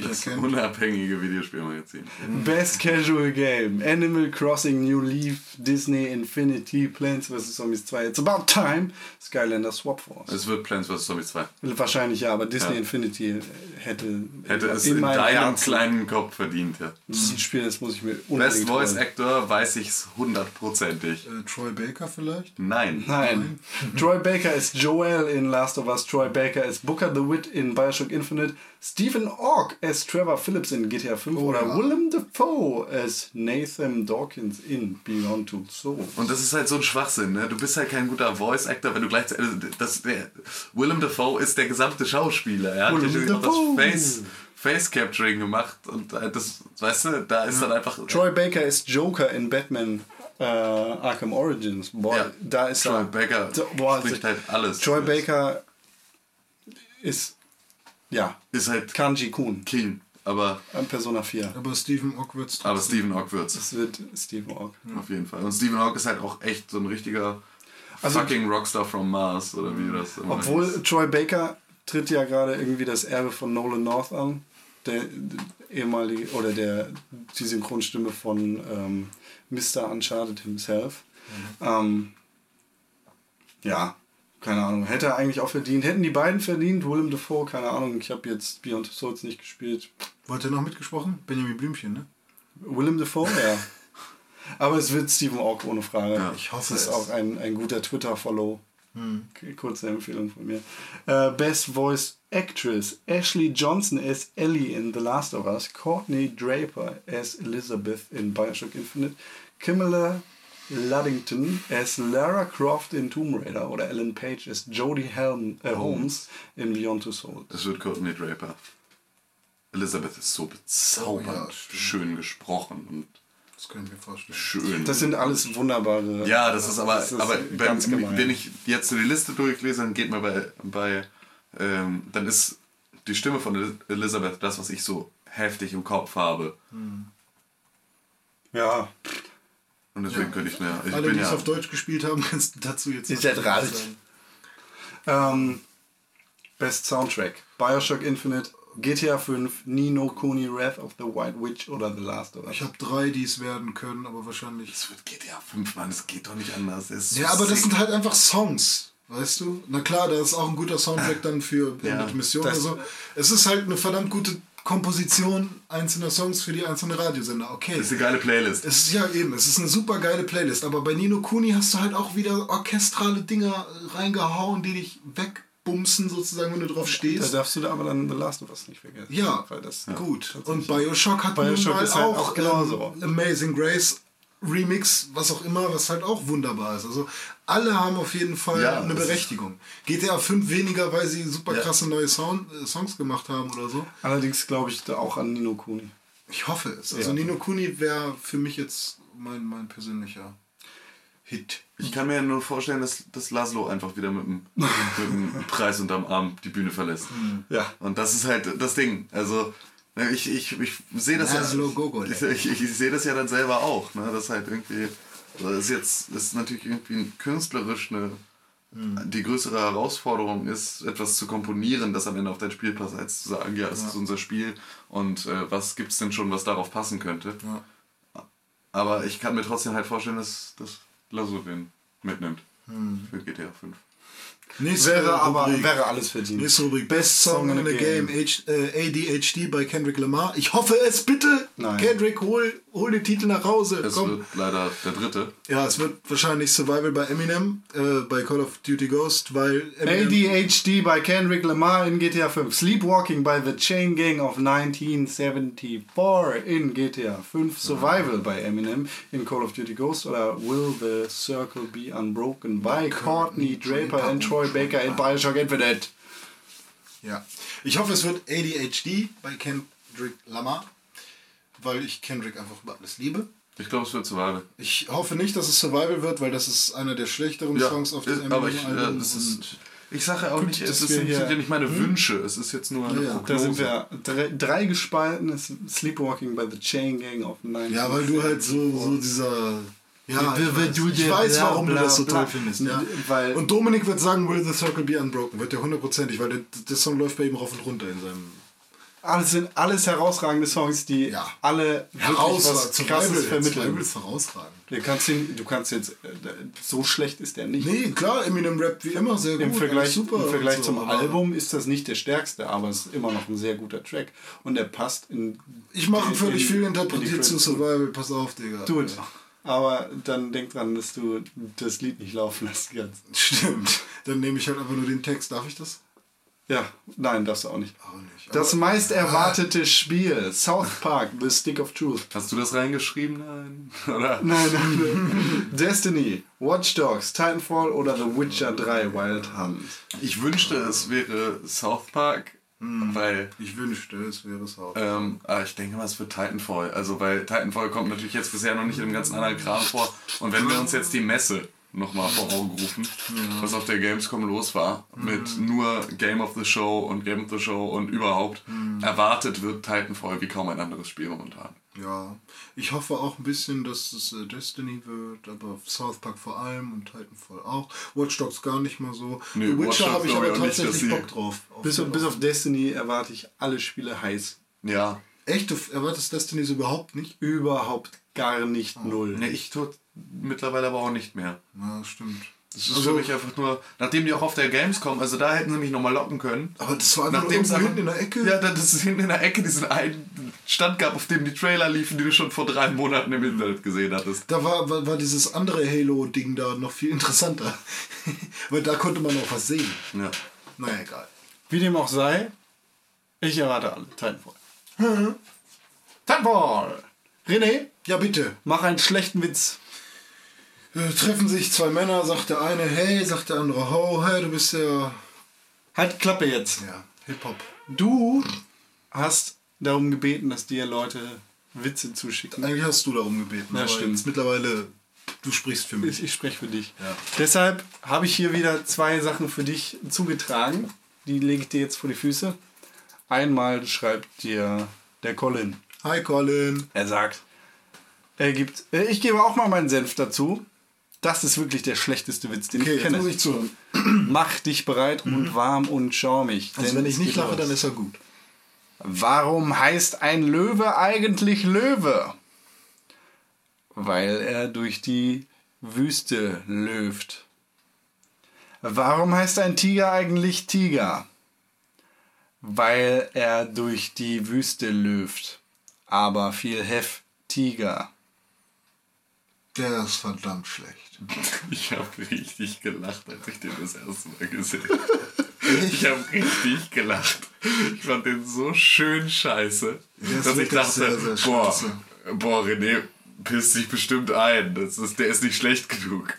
Das erkennt. unabhängige Videospielmagazin. Best Casual Game. Animal Crossing New Leaf, Disney Infinity, Plants vs. Zombies 2. It's about time. Skylander Swap Force. Es wird Plants vs. Zombies 2. Wahrscheinlich ja, aber Disney Ja. Infinity hätte, Hätte es in, deinem Herzen- kleinen Kopf verdient, ja. Das ist ein Spiel, das muss ich mir Best unbedingt Voice holen. Actor weiß ich's hundertprozentig. Äh, Troy Baker vielleicht? Nein. Nein. Troy Baker ist Joel in Last of Us. Troy Baker ist Booker the Wit in Bioshock Infinite. Stephen Ogg als Trevor Phillips in GTA 5 oder ja. Willem Dafoe als Nathan Dawkins in Beyond Two Souls. Und das ist halt so ein Schwachsinn, ne? Du bist halt kein guter Voice Actor, wenn du gleichzeitig. Also das, der, Willem Dafoe ist der gesamte Schauspieler. Er hat Willem auch Dafoe. das Face, Face Capturing gemacht und halt das, weißt du, da ist dann einfach. Troy Baker ist Joker in Batman äh, Arkham Origins. Boah, Ja. da ist Troy er. Baker Da- boah, spricht halt alles. Troy Baker ist ja Ist halt Kanji Kun King. Aber, an Persona 4. Aber Stephen Ock wird's aber Stephen Ogg wird's. Das wird Stephen Ogg. Auf jeden Fall. Und Stephen Ogg ist halt auch echt so ein richtiger Also- fucking Rockstar from Mars, oder wie das immer Obwohl hieß. Troy Baker tritt ja gerade irgendwie das Erbe von Nolan North an, der, ehemalige oder der die Synchronstimme von ähm, Mr. Uncharted himself. Ähm, ja, keine Ahnung. Hätte er eigentlich auch verdient. Hätten die beiden verdient, Willem Dafoe, keine Ahnung. Ich habe jetzt Beyond the Souls nicht gespielt. Wollt ihr noch mitgesprochen? Benjamin Blümchen, ne? Willem Dafoe, ja. Aber es wird Stephen Ogg ohne Frage. Ja, ich hoffe Das ist es. auch ein, ein guter Twitter-Follow. Okay, Kurze Empfehlung von mir. Äh, Best Voice Actress. Ashley Johnson as Ellie in The Last of Us. Courtney Draper as Elizabeth in Bioshock Infinite. Kimala Luddington as Lara Croft in Tomb Raider. Oder Ellen Page as Jodie Helm, äh, Holmes in Beyond Two Souls. Es wird Courtney Draper. Elizabeth ist so bezaubernd Oh ja, schön gesprochen und Das kann ich mir vorstellen. schön. Das sind alles wunderbare. ja, das ist aber, Das ist aber gemein. wenn ich jetzt die Liste durchlese, dann geht mir bei, bei ähm, dann ist die Stimme von El- Elizabeth das, was ich so heftig im Kopf habe. Ja, Und deswegen könnte ich mir, ich Alle, bin die es ja, auf Deutsch gespielt haben, kannst du dazu jetzt seid sagen. alt. Ähm, Best Soundtrack. Bioshock Infinite, GTA 5, Nino Kuni, Wrath of the White Witch oder The Last of Us. Ich habe drei, die es werden können, aber wahrscheinlich. es wird GTA 5, Mann, es geht doch nicht anders. Es ist Ja, so aber das sick. sind halt einfach Songs. Weißt du? Na klar, da ist auch ein guter Soundtrack dann für Ja, Missionen oder das- so. Es ist halt eine verdammt gute Komposition einzelner Songs für die einzelnen Radiosender. Okay. Das ist eine geile Playlist. Es ist ja eben, es ist eine super geile Playlist, aber bei Nino Kuni hast du halt auch wieder orchestrale Dinger reingehauen, die dich wegbumsen sozusagen, wenn du drauf Da stehst. darfst du da aber dann The Last of Us nicht vergessen. Ja, weil das gut. Und Bioshock hat Bioshock nun mal ist halt auch, auch genauso. ähm, Amazing Grace Remix, was auch immer, was halt auch wunderbar ist. Also alle haben auf jeden Fall Ja, eine Berechtigung. GTA 5 weniger, weil sie super Ja. krasse neue Sound, äh, Songs gemacht haben oder so. Allerdings glaube ich da auch an Nino Kuni. Ich hoffe es. Also Ja. Nino Kuni wäre für mich jetzt mein, mein persönlicher Hit. Ich kann mir nur vorstellen, dass, dass Laszlo einfach wieder mit dem, mit dem Preis unterm Arm die Bühne verlässt. Ja. Und das ist halt das Ding. Also, ich, ich, ich sehe das ja. Ich, ich, sehe das ja dann selber auch. Ne? Das halt irgendwie. Das ist jetzt das ist natürlich irgendwie künstlerisch eine. Die größere Herausforderung ist, etwas zu komponieren, das am Ende auf dein Spiel passt, als zu sagen, ja, es ist unser Spiel und äh, was gibt's denn schon, was darauf passen könnte. Ja. Aber ich kann mir trotzdem halt vorstellen, dass, Lasso den mitnimmt Hm. für GTA 5. Nächste Wäre aber Rubrik. wäre alles verdient. Nächste Rubrik. Best Song in a Game, H, äh, ADHD bei Kendrick Lamar. Ich hoffe es, bitte. Nein. Kendrick, hol, hol den Titel nach Hause. Es Komm. wird leider der dritte. Ja, es wird wahrscheinlich Survival bei Eminem, äh, bei Call of Duty Ghost, weil Eminem, ADHD bei Kendrick Lamar in GTA 5. Sleepwalking by the Chain Gang of 1974 in GTA 5. Survival bei Eminem in Call of Duty Ghost. Oder Will the Circle Be Unbroken by Courtney Draper and Troy Baker in Bioshock Infinite. ja. Ich hoffe, es wird ADHD bei Kendrick Lamar, weil ich Kendrick einfach über alles liebe. Ich glaube, es wird Survival. Ich hoffe nicht, dass es Survival wird, weil das ist einer der schlechteren Songs auf dem aber ich, ja, das ist, ich sage ja auch nicht, es ist, sind ja nicht meine Wünsche, es ist jetzt nur eine Ja, ja. Da Prognose. sind wir drei, drei gespalten. Es- Sleepwalking by the Chain Gang of 1974. Ja, weil du halt so, so dieser. Ja, weil weiß, du ich weiß bla, warum bla, du das so toll findest. Ja. Weil- und Dominik wird sagen, Will the Circle be unbroken? Wird der hundertprozentig, weil der, der Song läuft bei ihm rauf und runter in seinem alles sind alles herausragende Songs, die Ja. alle wirklich was Survival, krasses vermitteln. Ist herausragend. Du kannst, ihn, du kannst jetzt, äh, so schlecht ist der nicht. Nee, klar, Eminem Rap wie immer sehr gut. Im Vergleich, super im Vergleich zum so, aber Album ist das nicht der stärkste, aber es ist immer noch ein sehr guter Track. Und der passt in. Ich mache in- völlig in- viel in interpretiert zu Credits. Survival. Pass auf, Digga. Tut. Aber dann denk dran, dass du das Lied nicht laufen lässt. Stimmt. Dann nehme ich halt einfach nur den Text. Darf ich das? Ja, nein, darfst du auch nicht. Auch nicht. Das meist erwartete Spiel, South Park, The Stick of Truth. Hast du das reingeschrieben? Nein. Oder? Nein, nein, nein. Destiny, Watch Dogs, Titanfall oder The Witcher 3 Wild Hunt. Ich wünschte, es wäre South Park, weil Ich wünschte, es wäre es auch. Ähm, aber ich denke mal, es wird Titanfall. Also, weil Titanfall kommt natürlich jetzt bisher noch nicht in dem ganzen anderen Kram vor. Und wenn wir uns jetzt die Messe nochmal vor Augen rufen, was auf der Gamescom los war, mit nur Game of the Show und Game of the Show und überhaupt, erwartet wird Titanfall wie kaum ein anderes Spiel momentan. Ja, ich hoffe auch ein bisschen, dass es äh, Destiny wird, aber South Park vor allem und Titanfall auch. Watch Dogs gar nicht mal so. Nee, The Witcher habe ich aber nicht, tatsächlich sie- Bock drauf. Auf Bis, auf, bis auf Destiny erwarte ich alle Spiele heiß. Ja. Echt, du erwartest Destiny so überhaupt nicht? Überhaupt gar nicht null. Ne, ich tue mittlerweile aber auch nicht mehr. Ja, stimmt. Das ist für mich einfach nur, nachdem die auch auf der Gamescom, also da hätten sie mich nochmal locken können. Aber das war einfach Nachdem es hinten in der Ecke. Ja, das ist hinten in der Ecke diesen einen Stand gab, auf dem die Trailer liefen, die du schon vor drei Monaten im Internet gesehen hattest. Da war, war, war dieses andere Halo-Ding da noch viel interessanter. Weil da konnte man noch was sehen. Ja. Naja, egal. Wie dem auch sei, ich erwarte alle. Titanfall. Titanfall! René, Ja, bitte. mach einen schlechten Witz. Äh, treffen sich zwei Männer, sagt der eine, hey, sagt der andere, ho, hey, du bist ja. Halt Klappe jetzt. Ja, Hip-Hop. Du hast darum gebeten, dass dir Leute Witze zuschicken. Eigentlich hast du darum gebeten. Ja, stimmt. Mittlerweile, du sprichst für mich. Ich, ich spreche für dich. Ja. Deshalb habe ich hier wieder zwei Sachen für dich zugetragen. Die lege ich dir jetzt vor die Füße. Einmal schreibt dir der Colin. Hi, Colin. Er sagt, er gibt, äh, ich gebe auch mal meinen Senf dazu. Das ist wirklich der schlechteste Witz, den Okay, ich jetzt kenne. muss ich zuhören. Mach dich bereit und warm und schaumig. Also denn wenn ich nicht lache, dann ist er gut. Warum heißt ein Löwe eigentlich Löwe? Weil er durch die Wüste löft. Warum heißt ein Tiger eigentlich Tiger? Weil er durch die Wüste löft. Aber viel hef Tiger. Der ist verdammt schlecht. Ich habe richtig gelacht, als ich den das erste Mal gesehen habe. Ich habe richtig gelacht. Ich fand den so schön scheiße, ist dass ich dachte, sehr, sehr boah, scheiße. boah, René pisst sich bestimmt ein. Das ist, der ist nicht schlecht genug.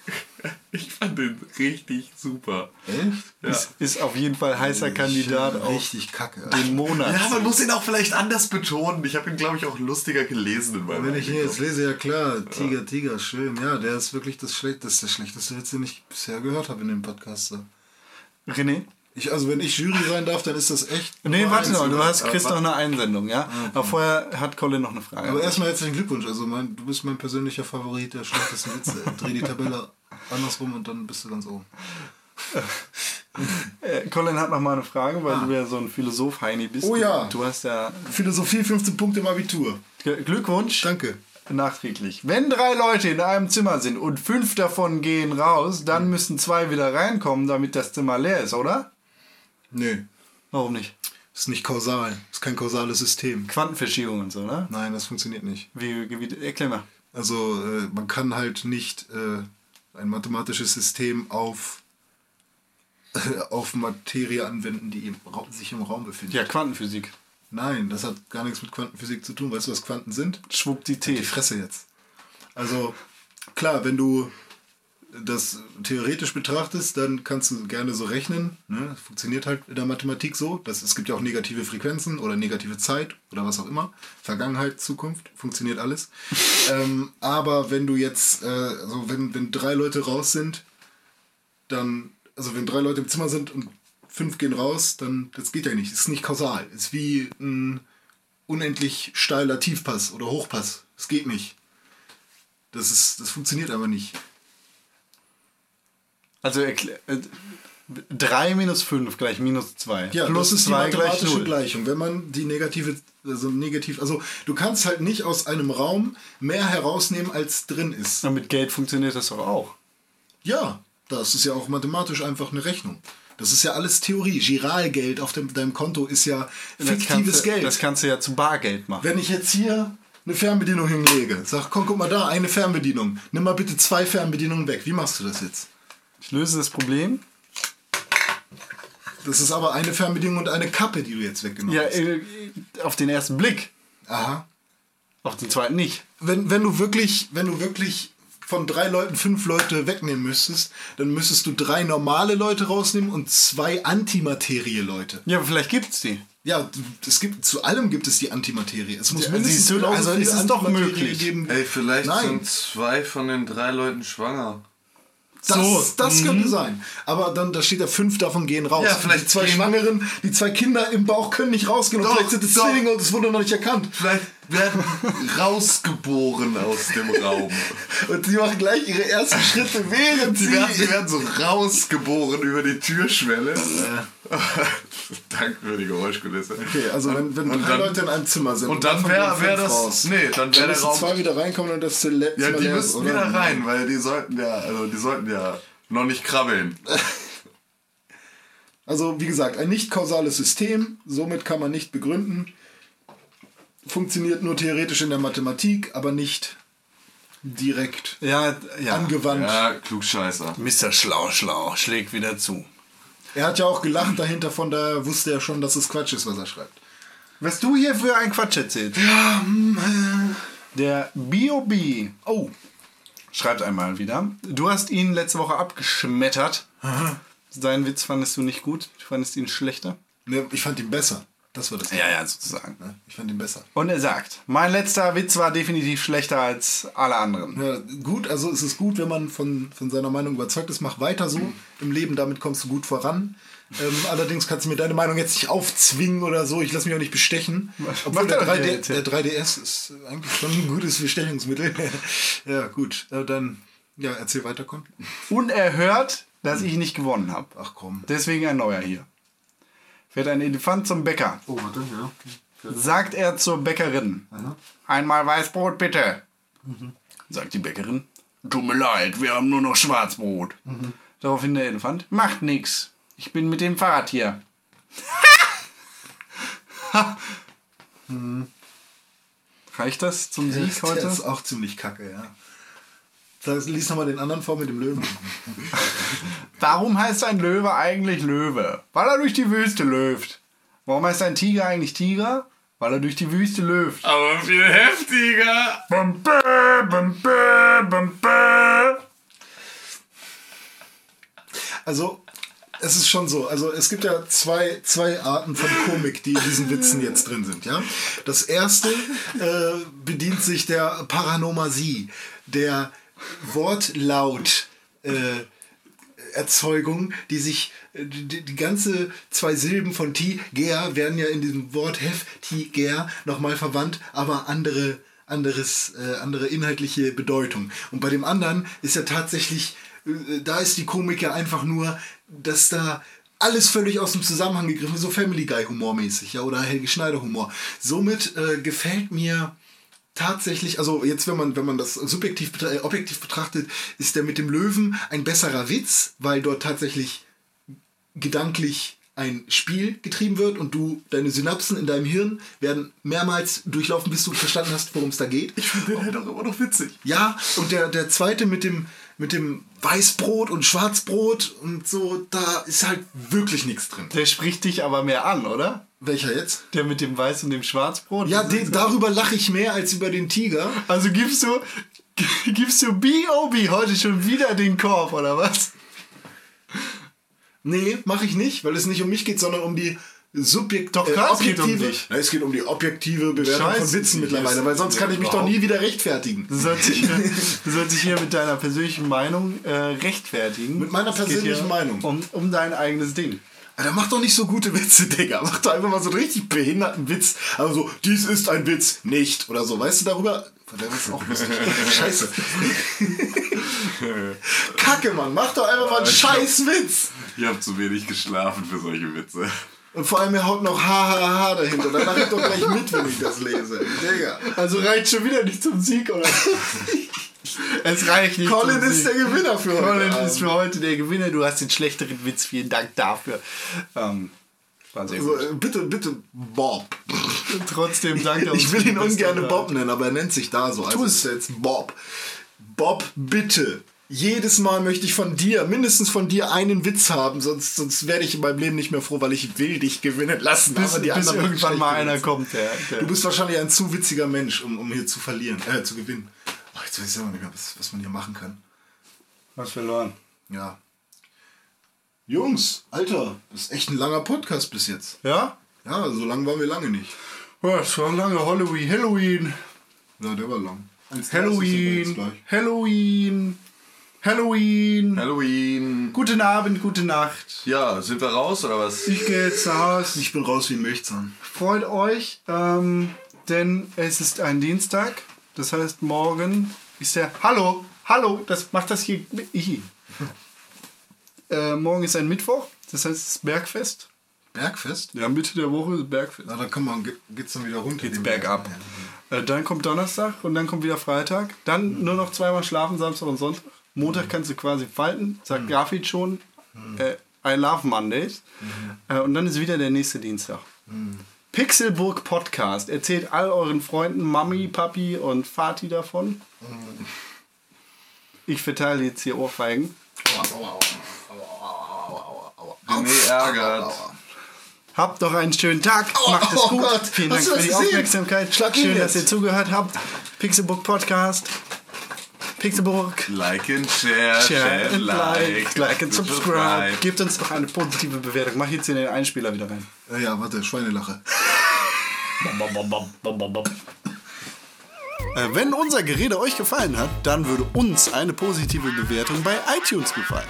Ich fand den richtig super. Echt? Ja. Ist, ist auf jeden Fall heißer Kandidat auf Richtig kacke. den Monat. Ja, man muss ihn auch vielleicht anders betonen. Ich habe ihn, glaube ich, auch lustiger gelesen in meinem Wenn ich Artikel. jetzt lese, ja klar, Tiger, Tiger, schön. Ja, der ist wirklich das, Schlecht, das ist der schlechteste Witz, den ich bisher gehört habe in dem Podcast. René? Ich, also wenn ich Jury sein darf, dann ist das echt. Nee, warte noch, du hast, kriegst noch eine Einsendung, ja? Aber vorher hat Colin noch eine Frage. Aber erstmal herzlichen Glückwunsch. Also mein, du bist mein persönlicher Favorit der schlechtesten Witze. Dreh die Tabelle andersrum und dann bist du ganz oben. Äh, Colin hat noch mal eine Frage, weil du ja so ein Philosoph-Heini bist. Oh ja. Du hast ja Philosophie 15 Punkte im Abitur. Glückwunsch. Danke. Nachträglich. Wenn drei Leute in einem Zimmer sind und fünf davon gehen raus, dann müssen zwei wieder reinkommen, damit das Zimmer leer ist, oder? Nee, Warum nicht? ist nicht kausal. Ist kein kausales System. Quantenverschiebung und so, ne? Nein, das funktioniert nicht. Wie, wie, erklär mal. Also äh, man kann halt nicht äh, ein mathematisches System auf, auf Materie anwenden, die im Raum, sich im Raum befindet. Ja, Quantenphysik. Nein, das hat gar nichts mit Quantenphysik zu tun. Weißt du, was Quanten sind? Die Schwuppdietät. Fresse jetzt. Also klar, wenn du das theoretisch betrachtest, dann kannst du gerne so rechnen. Ne? Funktioniert halt in der Mathematik so. Das, es gibt ja auch negative Frequenzen oder negative Zeit oder was auch immer. Vergangenheit, Zukunft, funktioniert alles. ähm, aber wenn du jetzt, äh, also wenn, wenn drei Leute raus sind, dann, also wenn drei Leute im Zimmer sind und fünf gehen raus, dann, das geht ja nicht. Das ist nicht kausal. ist wie ein unendlich steiler Tiefpass oder Hochpass. Das geht nicht. Das, ist, das funktioniert aber nicht. Also äh, 3 minus 5 gleich minus 2. Ja, Plus das ist die 2 gleich mathematische 0. Gleichung. Wenn man die negative, also negativ, also du kannst halt nicht aus einem Raum mehr herausnehmen, als drin ist. Und mit Geld funktioniert das doch auch. Ja, das ist ja auch mathematisch einfach eine Rechnung. Das ist ja alles Theorie. Giralgeld auf dem, deinem Konto ist ja Das fiktives du, Geld. Das kannst du ja zu Bargeld machen. Wenn ich jetzt hier eine Fernbedienung hinlege, sag, komm, guck mal da, eine Fernbedienung. Nimm mal bitte zwei Fernbedienungen weg. Wie machst du das jetzt? Ich löse das Problem. Das ist aber eine Fernbedienung und eine Kappe, die du jetzt weggenommen Ja, hast. äh, auf den ersten Blick. Aha. Auf den zweiten nicht. Wenn, wenn du wirklich, wenn du wirklich von drei Leuten fünf Leute wegnehmen müsstest, dann müsstest du drei normale Leute rausnehmen und zwei Antimaterie-Leute. Ja, aber vielleicht gibt's die. Ja, es gibt, zu allem gibt es die Antimaterie. Es muss Ja, mindestens also viel ist es doch möglich. geben. Ey, vielleicht Nein. sind zwei von den drei Leuten schwanger. Das, So, das könnte sein. Aber dann, da steht ja, fünf davon gehen raus. Ja, vielleicht die zwei Schwangeren, die zwei Kinder im Bauch können nicht rausgehen. Und Doch, vielleicht sind es. Zwillinge und es wurde noch nicht erkannt. Vielleicht werden rausgeboren aus dem Raum. Und sie machen gleich ihre ersten Schritte, während Die sie... werden, die werden so rausgeboren über die Türschwelle. Danke für die Geräuschkulisse. okay, also wenn, wenn Und drei dann- Leute in einem Zimmer sind Und dann davon wäre wär das. raus, Nee, dann dann wäre der Raum. zwei wieder reinkommen und das Zimmer Ja, die müssten wieder rein, weil die sollten ja, also die sollten ja noch nicht krabbeln. Also wie gesagt, ein nicht kausales System, somit kann man nicht begründen. Funktioniert nur theoretisch in der Mathematik, aber nicht direkt Ja, ja. angewandt. Ja, Klugscheißer. Mr. Schlau Schlau schlägt wieder zu. Er hat ja auch gelacht dahinter, von daher wusste er schon, dass es Quatsch ist, was er schreibt. Was du hier für ein Quatsch erzählst. Ja, Der B.O.B. Oh, schreibt einmal wieder. Du hast ihn letzte Woche abgeschmettert. Seinen Witz fandest du nicht gut. Du fandest ihn schlechter. Ne, ich fand ihn besser. Das war das. Ja, ja, sozusagen. Ne? Ich fand ihn besser. Und er sagt, mein letzter Witz war definitiv schlechter als alle anderen. Ja, gut, also es ist gut, wenn man von, von seiner Meinung überzeugt ist. Mach weiter so im Leben, damit kommst du gut voran. Ähm, allerdings kannst du mir deine Meinung jetzt nicht aufzwingen oder so. Ich lasse mich auch nicht bestechen. Obwohl der, er 3D, jetzt? der 3DS ist eigentlich schon ein gutes Bestechungsmittel. ja, gut. Äh, dann, ja, erzähl weiter, Con. Und er hört, dass ich nicht gewonnen habe. Ach komm. Deswegen ein neuer hier. Fährt ein Elefant zum Bäcker. Oh, warte, ja. Sagt er zur Bäckerin. Einmal Weißbrot bitte. Sagt die Bäckerin. Tut mir leid, wir haben nur noch Schwarzbrot. Daraufhin der Elefant. Macht nix. Ich bin mit dem Fahrrad hier. Reicht das zum Sieg heute? ist auch ziemlich kacke, ja. Sag, lies nochmal den anderen vor mit dem Löwen. Warum heißt ein Löwe eigentlich Löwe? Weil er durch die Wüste löft. Warum heißt ein Tiger eigentlich Tiger? Weil er durch die Wüste löft. Aber viel heftiger. Bum, bä, bum, bä, bum, bä. Also, es ist schon so. Also, es gibt ja zwei, zwei Arten von Komik, die in diesen Witzen jetzt drin sind. Ja? Das erste äh, bedient sich der Paranomasie, der Wortlaut. Äh, Erzeugung, die sich äh, die, die ganze zwei Silben von Tiger werden ja in diesem Wort Hef Tiger nochmal verwandt, aber andere anderes äh, andere inhaltliche Bedeutung. Und bei dem anderen ist ja tatsächlich äh, da ist die Komik ja einfach nur, dass da alles völlig aus dem Zusammenhang gegriffen ist, so Family Guy Humormäßig, ja, oder Helge Schneider Humor. Somit äh, gefällt mir tatsächlich, also jetzt, wenn man, wenn man das subjektiv, äh, objektiv betrachtet, ist der mit dem Löwen ein besserer Witz, weil dort tatsächlich gedanklich ein Spiel getrieben wird und du, deine Synapsen in deinem Hirn werden mehrmals durchlaufen, bis du verstanden hast, worum es da geht. Ich finde den halt auch immer noch witzig. Ja, und der, der zweite mit dem, mit dem Weißbrot und Schwarzbrot und so, da ist halt wirklich nichts drin. Der spricht dich aber mehr an, oder? Welcher jetzt? Der mit dem Weiß und dem Schwarzbrot? Ja, Das de, ist- darüber lache ich mehr als über den Tiger. Also gibst du, gibst du B.O.B. heute schon wieder den Korb, oder was? Nee, mache ich nicht, weil es nicht um mich geht, sondern um die subjektive. Doch, klar, es geht um dich. Na, es geht um die objektive Bewertung Scheiße, von Witzen mittlerweile, weil sonst kann ich mich doch nie wieder rechtfertigen. Du sollst dich hier, du sollst dich hier mit deiner persönlichen Meinung äh, rechtfertigen. Mit meiner persönlichen Meinung. Um, um dein eigenes Ding. Alter, mach doch nicht so gute Witze, Digga. Mach doch einfach mal so einen richtig behinderten Witz. Also so, dies ist ein Witz, nicht. Oder so, weißt du darüber? Der ist auch lustig. Scheiße. Kacke, Mann. Mach doch einfach mal einen scheiß Witz. Ich habe zu wenig geschlafen für solche Witze. Und vor allem, er haut noch HHH dahinter. Dann mach ich doch gleich mit, wenn ich das lese. Digga. Also reicht schon wieder nicht zum Sieg, oder? es reicht nicht Colin ist der Gewinner für heute. Colin ist für heute der Gewinner. Du hast den schlechteren Witz. Vielen Dank dafür. Ähm, war sehr Also, gut. äh, bitte, bitte, Bob. Trotzdem danke. Ich will ihn ungern Bob nennen, aber er nennt sich da so. Also ist er jetzt Bob. Bob, bitte. Jedes Mal möchte ich von dir, mindestens von dir, einen Witz haben, sonst, sonst werde ich in meinem Leben nicht mehr froh, weil ich will dich gewinnen lassen. Bis, aber die bis anderen irgendwann mal einer kommt. Der, der Du bist wahrscheinlich ein zu witziger Mensch, um, um hier zu verlieren, äh, zu gewinnen. Ach, jetzt weiß ich selber nicht mehr, was, was man hier machen kann. was verloren. Ja. Jungs, Alter, das ist echt ein langer Podcast bis jetzt. Ja? Ja, so lang waren wir lange nicht. Ja, es war lange Halloween. Halloween. Ja, der war lang. Halloween. Halloween. Halloween. Halloween. Guten Abend, gute Nacht. Ja, sind wir raus oder was? Ich gehe jetzt nach Hause. Ich bin raus wie ein Milchzahn. Freut euch, ähm, denn es ist ein Dienstag. Das heißt, morgen ist der. Hallo, hallo, das macht das hier. Ich. Äh, morgen ist ein Mittwoch. Das heißt, es ist Bergfest. Bergfest? Ja, Mitte der Woche ist Bergfest. Na, dann kann man, ge- geht's dann wieder runter. Geht's bergab. Berg. Äh, dann kommt Donnerstag und dann kommt wieder Freitag. Dann nur noch zweimal schlafen, Samstag und Sonntag. Montag kannst du quasi falten, sagt Grafit schon. Äh, I love Mondays. Äh, und dann ist wieder der nächste Dienstag. Pixelburg Podcast. Erzählt all euren Freunden, Mami, Papi und Vati davon. Ich verteile jetzt hier Ohrfeigen. Nee, ärgert. Habt doch einen schönen Tag. Macht es oh gut. Vielen Dank für die? Aufmerksamkeit. Schön, dass ihr zugehört habt. Pixelburg Podcast. Pixelburg. Like and share, Share and like, like, like and subscribe. Gebt uns doch eine positive Bewertung. Mach jetzt hier den Einspieler wieder rein. Ja, ja, warte, Schweinelache. Äh, wenn unser Gerede euch gefallen hat, dann würde uns eine positive Bewertung bei iTunes gefallen.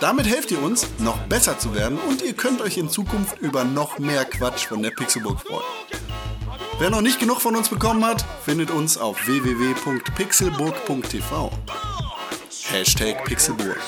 Damit helft ihr uns, noch besser zu werden und ihr könnt euch in Zukunft über noch mehr Quatsch von der Pixelburg freuen. Wer noch nicht genug von uns bekommen hat, findet uns auf www.pixelburg.tv. Hashtag Pixelburg.